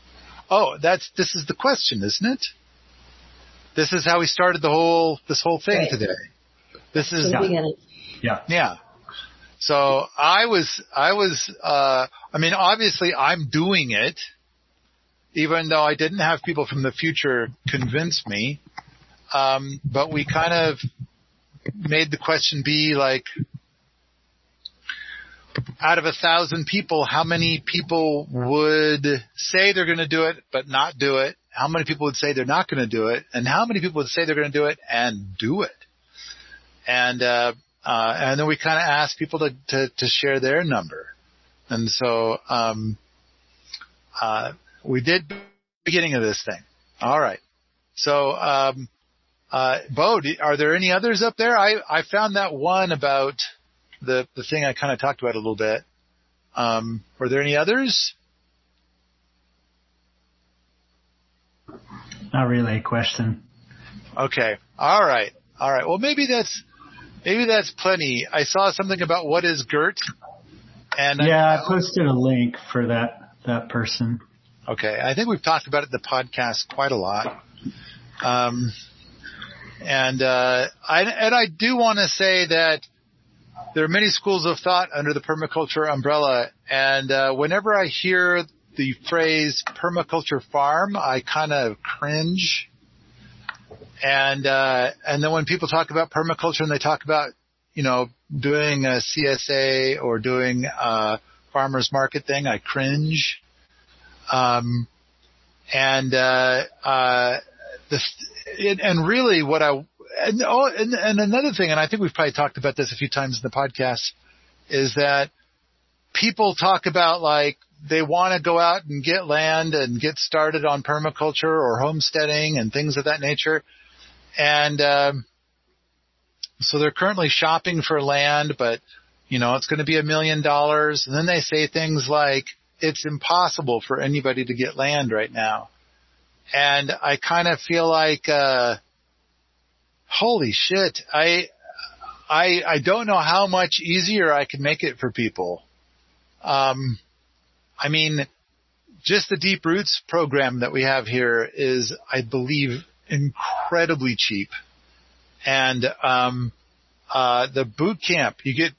Oh, that's, this is the question, isn't it? This is how we started the whole, this whole thing Right. today. This is, the beginning. Yeah. yeah. So I was, I was, uh, I mean, obviously I'm doing it, even though I didn't have people from the future convince me. Um, but we kind of made the question be like, out of a thousand people, how many people would say they're going to do it but not do it? How many people would say they're not going to do it? And how many people would say they're going to do it and do it? And, uh, uh, and then we kind of asked people to, to, to share their number. And so, um, uh, we did beginning of this thing. All right. So, um, uh, Bo, are there any others up there? I, I found that one about the, the thing I kind of talked about a little bit. Um, were there any others? Not really a question. Okay. All right. All right. Well, maybe that's, maybe that's plenty. I saw something about what is GERT. And I- Yeah, I posted a link for that that person. Okay, I think we've talked about it in the podcast quite a lot. Um, and uh, I and I do want to say that there are many schools of thought under the permaculture umbrella, and uh, whenever I hear the phrase permaculture farm, I kind of cringe. And uh, and then when people talk about permaculture and they talk about you know doing a CSA or doing a farmers market thing, I cringe. Um, and, uh, uh, the, and, and really what I, and, oh, and, and another thing, and I think we've probably talked about this a few times in the podcast, is that people talk about like they want to go out and get land and get started on permaculture or homesteading and things of that nature. And, um, so they're currently shopping for land, but you know, it's going to be a million dollars. And then they say things like, it's impossible for anybody to get land right now. And I kind of feel like, uh, holy shit, I, I, I don't know how much easier I can make it for people. Um, I mean, just the Deep Roots program that we have here is, I believe, incredibly cheap. And, um, uh, the boot camp, you get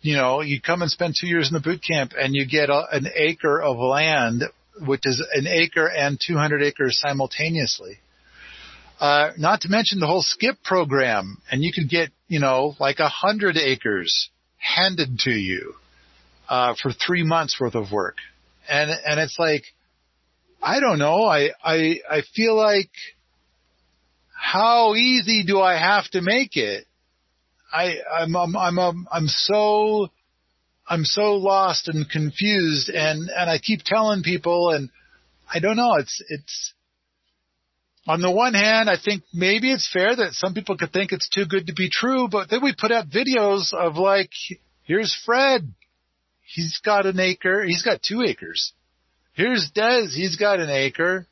you know, you come and spend two years in the boot camp and you get a, an acre of land, which is an acre and 200 acres simultaneously. Uh, not to mention the whole skip program and you could get, you know, like a hundred acres handed to you, uh, for three months worth of work. And, and it's like, I don't know. I, I, I feel like how easy do I have to make it? I, I'm, I'm, I'm, um, I'm so, I'm so lost and confused and, and I keep telling people and I don't know, it's, it's, on the one hand, I think maybe it's fair that some people could think it's too good to be true, but then we put out videos of like, here's Fred. He's got an acre. He's got two acres. Here's Des. He's got an acre.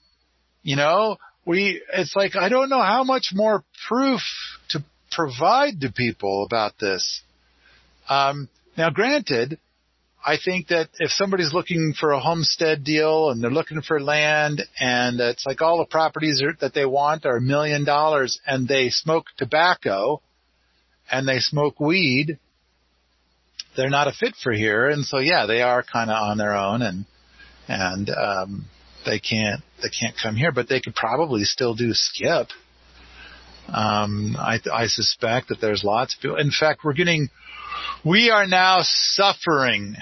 You know, we, it's like, I don't know how much more proof to provide to people about this. Um, now, granted, I think that if somebody's looking for a homestead deal and they're looking for land and it's like all the properties are, that they want are a million dollars and they smoke tobacco and they smoke weed, they're not a fit for here. And so, yeah, they are kind of on their own and, and, um, they can't, they can't come here, but they could probably still do skip. Um, I, I suspect that there's lots of people. In fact, we're getting, we are now suffering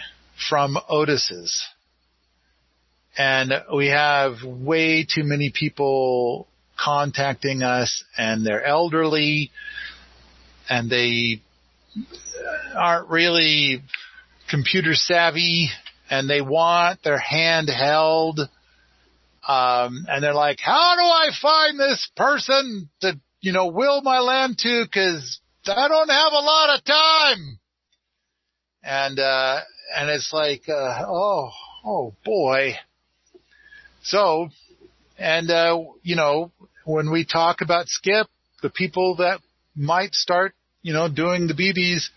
from Otis's. And we have way too many people contacting us and they're elderly and they aren't really computer savvy and they want their hand held. Um, and they're like, how do I find this person to, you know, will my land to? Cause I don't have a lot of time. And, uh, and it's like, uh, oh, oh boy. So, and, uh, you know, when we talk about Skip, the people that might start, you know, doing the BBs,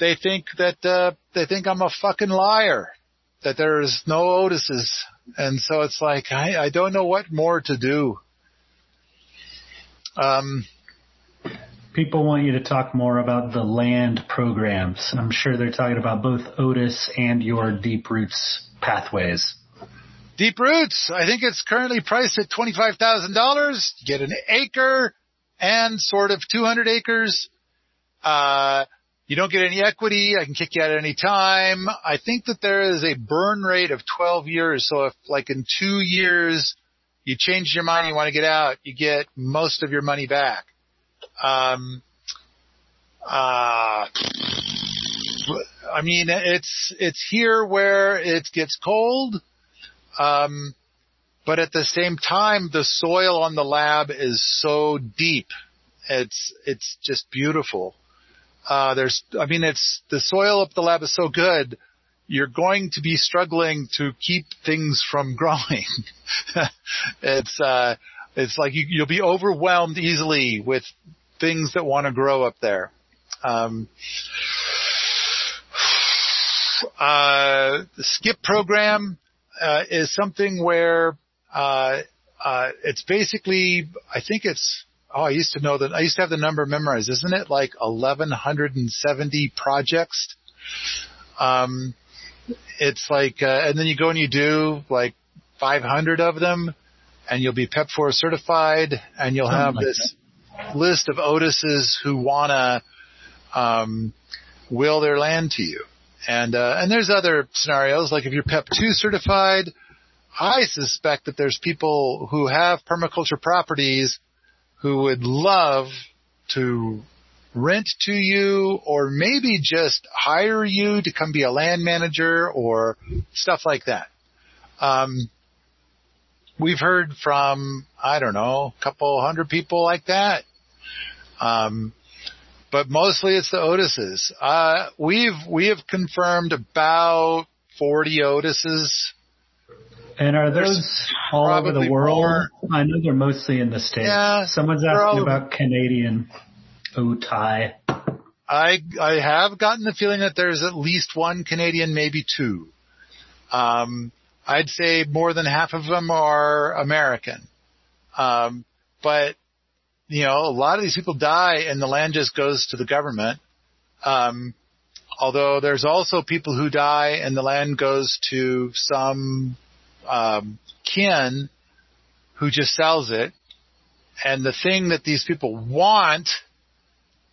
they think that, uh, they think I'm a fucking liar, that there's no Otises. And so it's like, I, I don't know what more to do. Um, People want you to talk more about the land programs. I'm sure they're talking about both Otis and your Deep Roots pathways. Deep Roots, I think it's currently priced at $25,000. Get an acre and sort of 200 acres. Uh, you don't get any equity. I can kick you out at any time. I think that there is a burn rate of 12 years. So if like in two years you change your mind, you want to get out, you get most of your money back. Um, uh, I mean, it's, it's here where it gets cold. Um, but at the same time, the soil on the lab is so deep. It's, it's just beautiful. Uh, there's, I mean, it's, the soil up the lab is so good. You're going to be struggling to keep things from growing. it's, uh, it's like you, you'll be overwhelmed easily with things that want to grow up there. Um, uh, the skip program uh, is something where uh, uh, it's basically, I think it's, oh, I used to know that, I used to have the number memorized, isn't it? Like 1170 projects. Um, it's like, uh, and then you go and you do like 500 of them and you'll be PEP4 certified and you'll have like this list of Otises who wanna, um, will their land to you. And, uh, and there's other scenarios, like if you're PEP 2 certified, I suspect that there's people who have permaculture properties who would love to rent to you or maybe just hire you to come be a land manager or stuff like that. Um, we've heard from, I don't know, a couple hundred people like that. Um, but mostly it's the Otises. Uh, we've, we have confirmed about 40 Otises. And are There's those all over the world? more. I know they're mostly in the States. Yeah, Someone's they're all asking about Canadian Otai. I I have gotten the feeling that there's at least one Canadian, maybe two. Um, I'd say more than half of them are American. Um, but you know, a lot of these people die and the land just goes to the government. Um, although there's also people who die and the land goes to some um, kin who just sells it. And the thing that these people want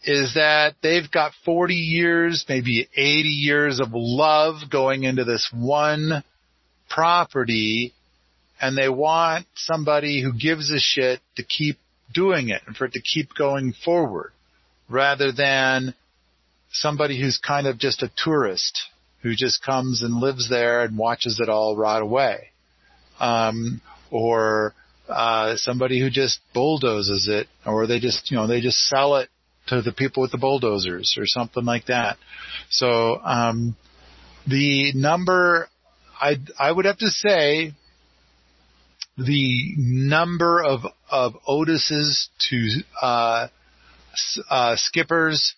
is that they've got 40 years, maybe 80 years of love going into this one property and they want somebody who gives a shit to keep doing it and for it to keep going forward rather than somebody who's kind of just a tourist who just comes and lives there and watches it all rot away. Um, or, uh, somebody who just bulldozes it or they just, you know, they just sell it to the people with the bulldozers or something like that. So, um, the number, I, I would have to say the number of, of Otises to, uh, uh, skippers,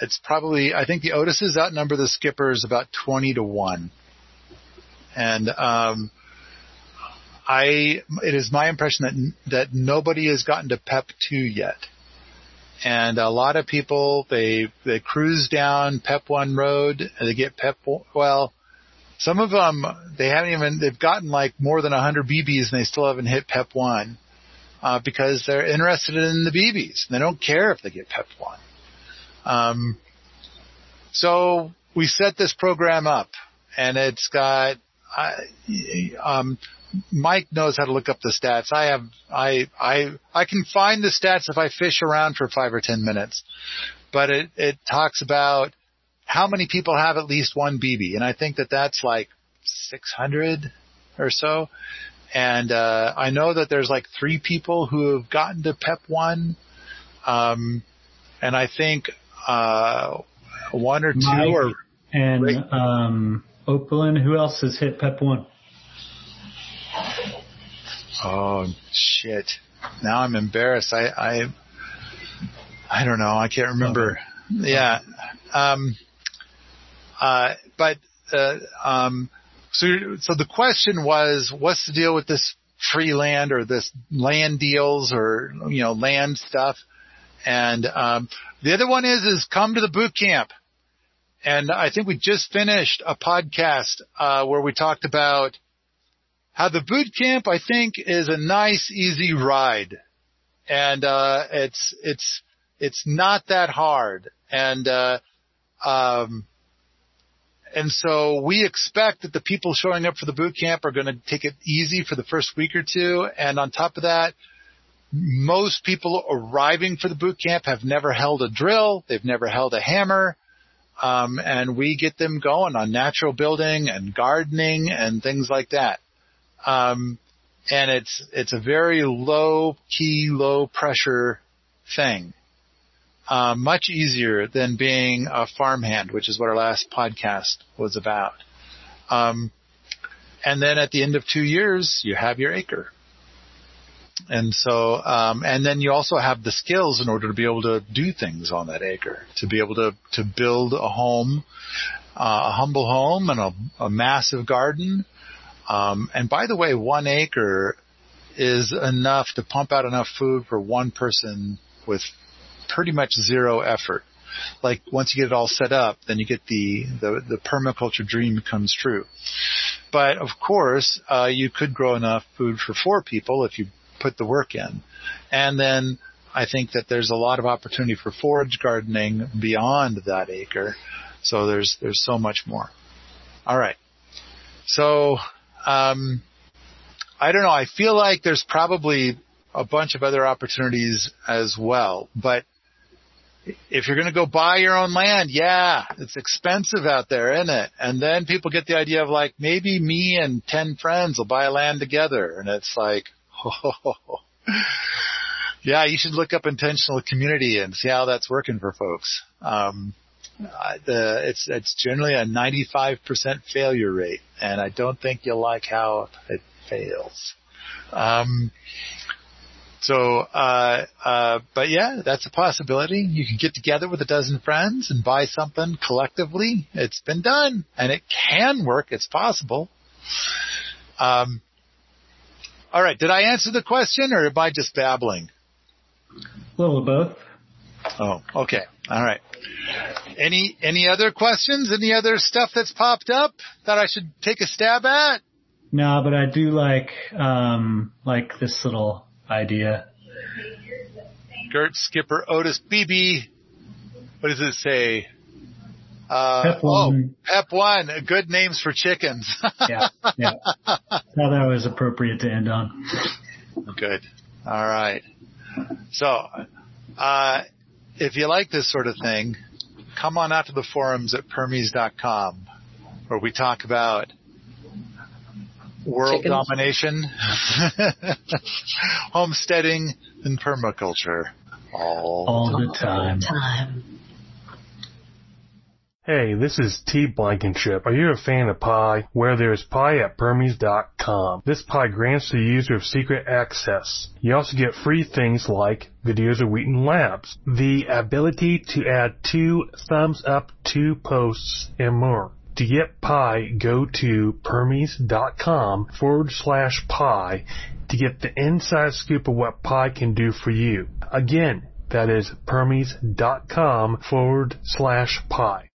it's probably, I think the Otises outnumber the skippers about 20 to 1. And, um, I, it is my impression that, that nobody has gotten to PEP 2 yet. And a lot of people, they, they cruise down PEP 1 road, and they get PEP, well, some of them, they haven't even, they've gotten like more than 100 BBs and they still haven't hit PEP 1, uh, because they're interested in the BBs. They don't care if they get PEP 1. Um, so we set this program up and it's got, I, um, Mike knows how to look up the stats. I have, I, I, I can find the stats if I fish around for five or ten minutes, but it, it talks about how many people have at least one BB? And I think that that's like 600 or so. And uh, I know that there's like three people who have gotten to PEP one, um, and I think uh, one or two Mike are and Great. um, Opalin. Who else has hit PEP one? Oh shit! Now I'm embarrassed. I I I don't know. I can't remember. Yeah. Um. Uh. But uh. Um. So so the question was, what's the deal with this free land or this land deals or you know land stuff? And um, the other one is is come to the boot camp. And I think we just finished a podcast uh, where we talked about how the boot camp I think is a nice, easy ride, and uh, it's it's it's not that hard, and uh, um, and so we expect that the people showing up for the boot camp are going to take it easy for the first week or two, and on top of that. Most people arriving for the boot camp have never held a drill. They've never held a hammer. Um, and we get them going on natural building and gardening and things like that. Um, and it's it's a very low key, low pressure thing. Uh, much easier than being a farmhand, which is what our last podcast was about. Um, and then at the end of two years, you have your acre. And so, um, and then you also have the skills in order to be able to do things on that acre, to be able to, to build a home, uh, a humble home and a, a massive garden. Um, and by the way, one acre is enough to pump out enough food for one person with pretty much zero effort. Like once you get it all set up, then you get the, the, the permaculture dream comes true. But of course, uh, you could grow enough food for four people if you put the work in. And then I think that there's a lot of opportunity for forage gardening beyond that acre. So there's there's so much more. All right. So um, I don't know. I feel like there's probably a bunch of other opportunities as well. But if you're going to go buy your own land, yeah, it's expensive out there, isn't it? And then people get the idea of like maybe me and 10 friends will buy land together. And it's like, oh, yeah, you should look up intentional community and see how that's working for folks. Um, uh, the, it's it's generally a 95% failure rate, and I don't think you'll like how it fails. Um, so, uh, uh, but yeah, that's a possibility. You can get together with a dozen friends and buy something collectively. It's been done, and it can work. It's possible. Um, all right. Did I answer the question, or am I just babbling? A little of both. Oh, okay. All right. Any any other questions? Any other stuff that's popped up that I should take a stab at? No, but I do like um like this little idea. Gert, Skipper, Otis, BB. What does it say? Uh, Pep one. Oh, Pep one. Good names for chickens. Yeah, yeah. Thought that was appropriate to end on. Good. All right. So, uh, if you like this sort of thing, come on out to the forums at permies.com where we talk about world Chickens. domination, homesteading, and permaculture. All, All the time. Time. Hey, this is T Blankenship. Are you a fan of pie? Where there's pie at Permies.com. This pie grants the user of secret access. You also get free things like videos of Wheaton Labs, the ability to add two thumbs up to posts, and more. To get Pi, go to Permies.com forward slash Pi to get the inside scoop of what Pi can do for you. Again, that is Permies.com forward slash Pi.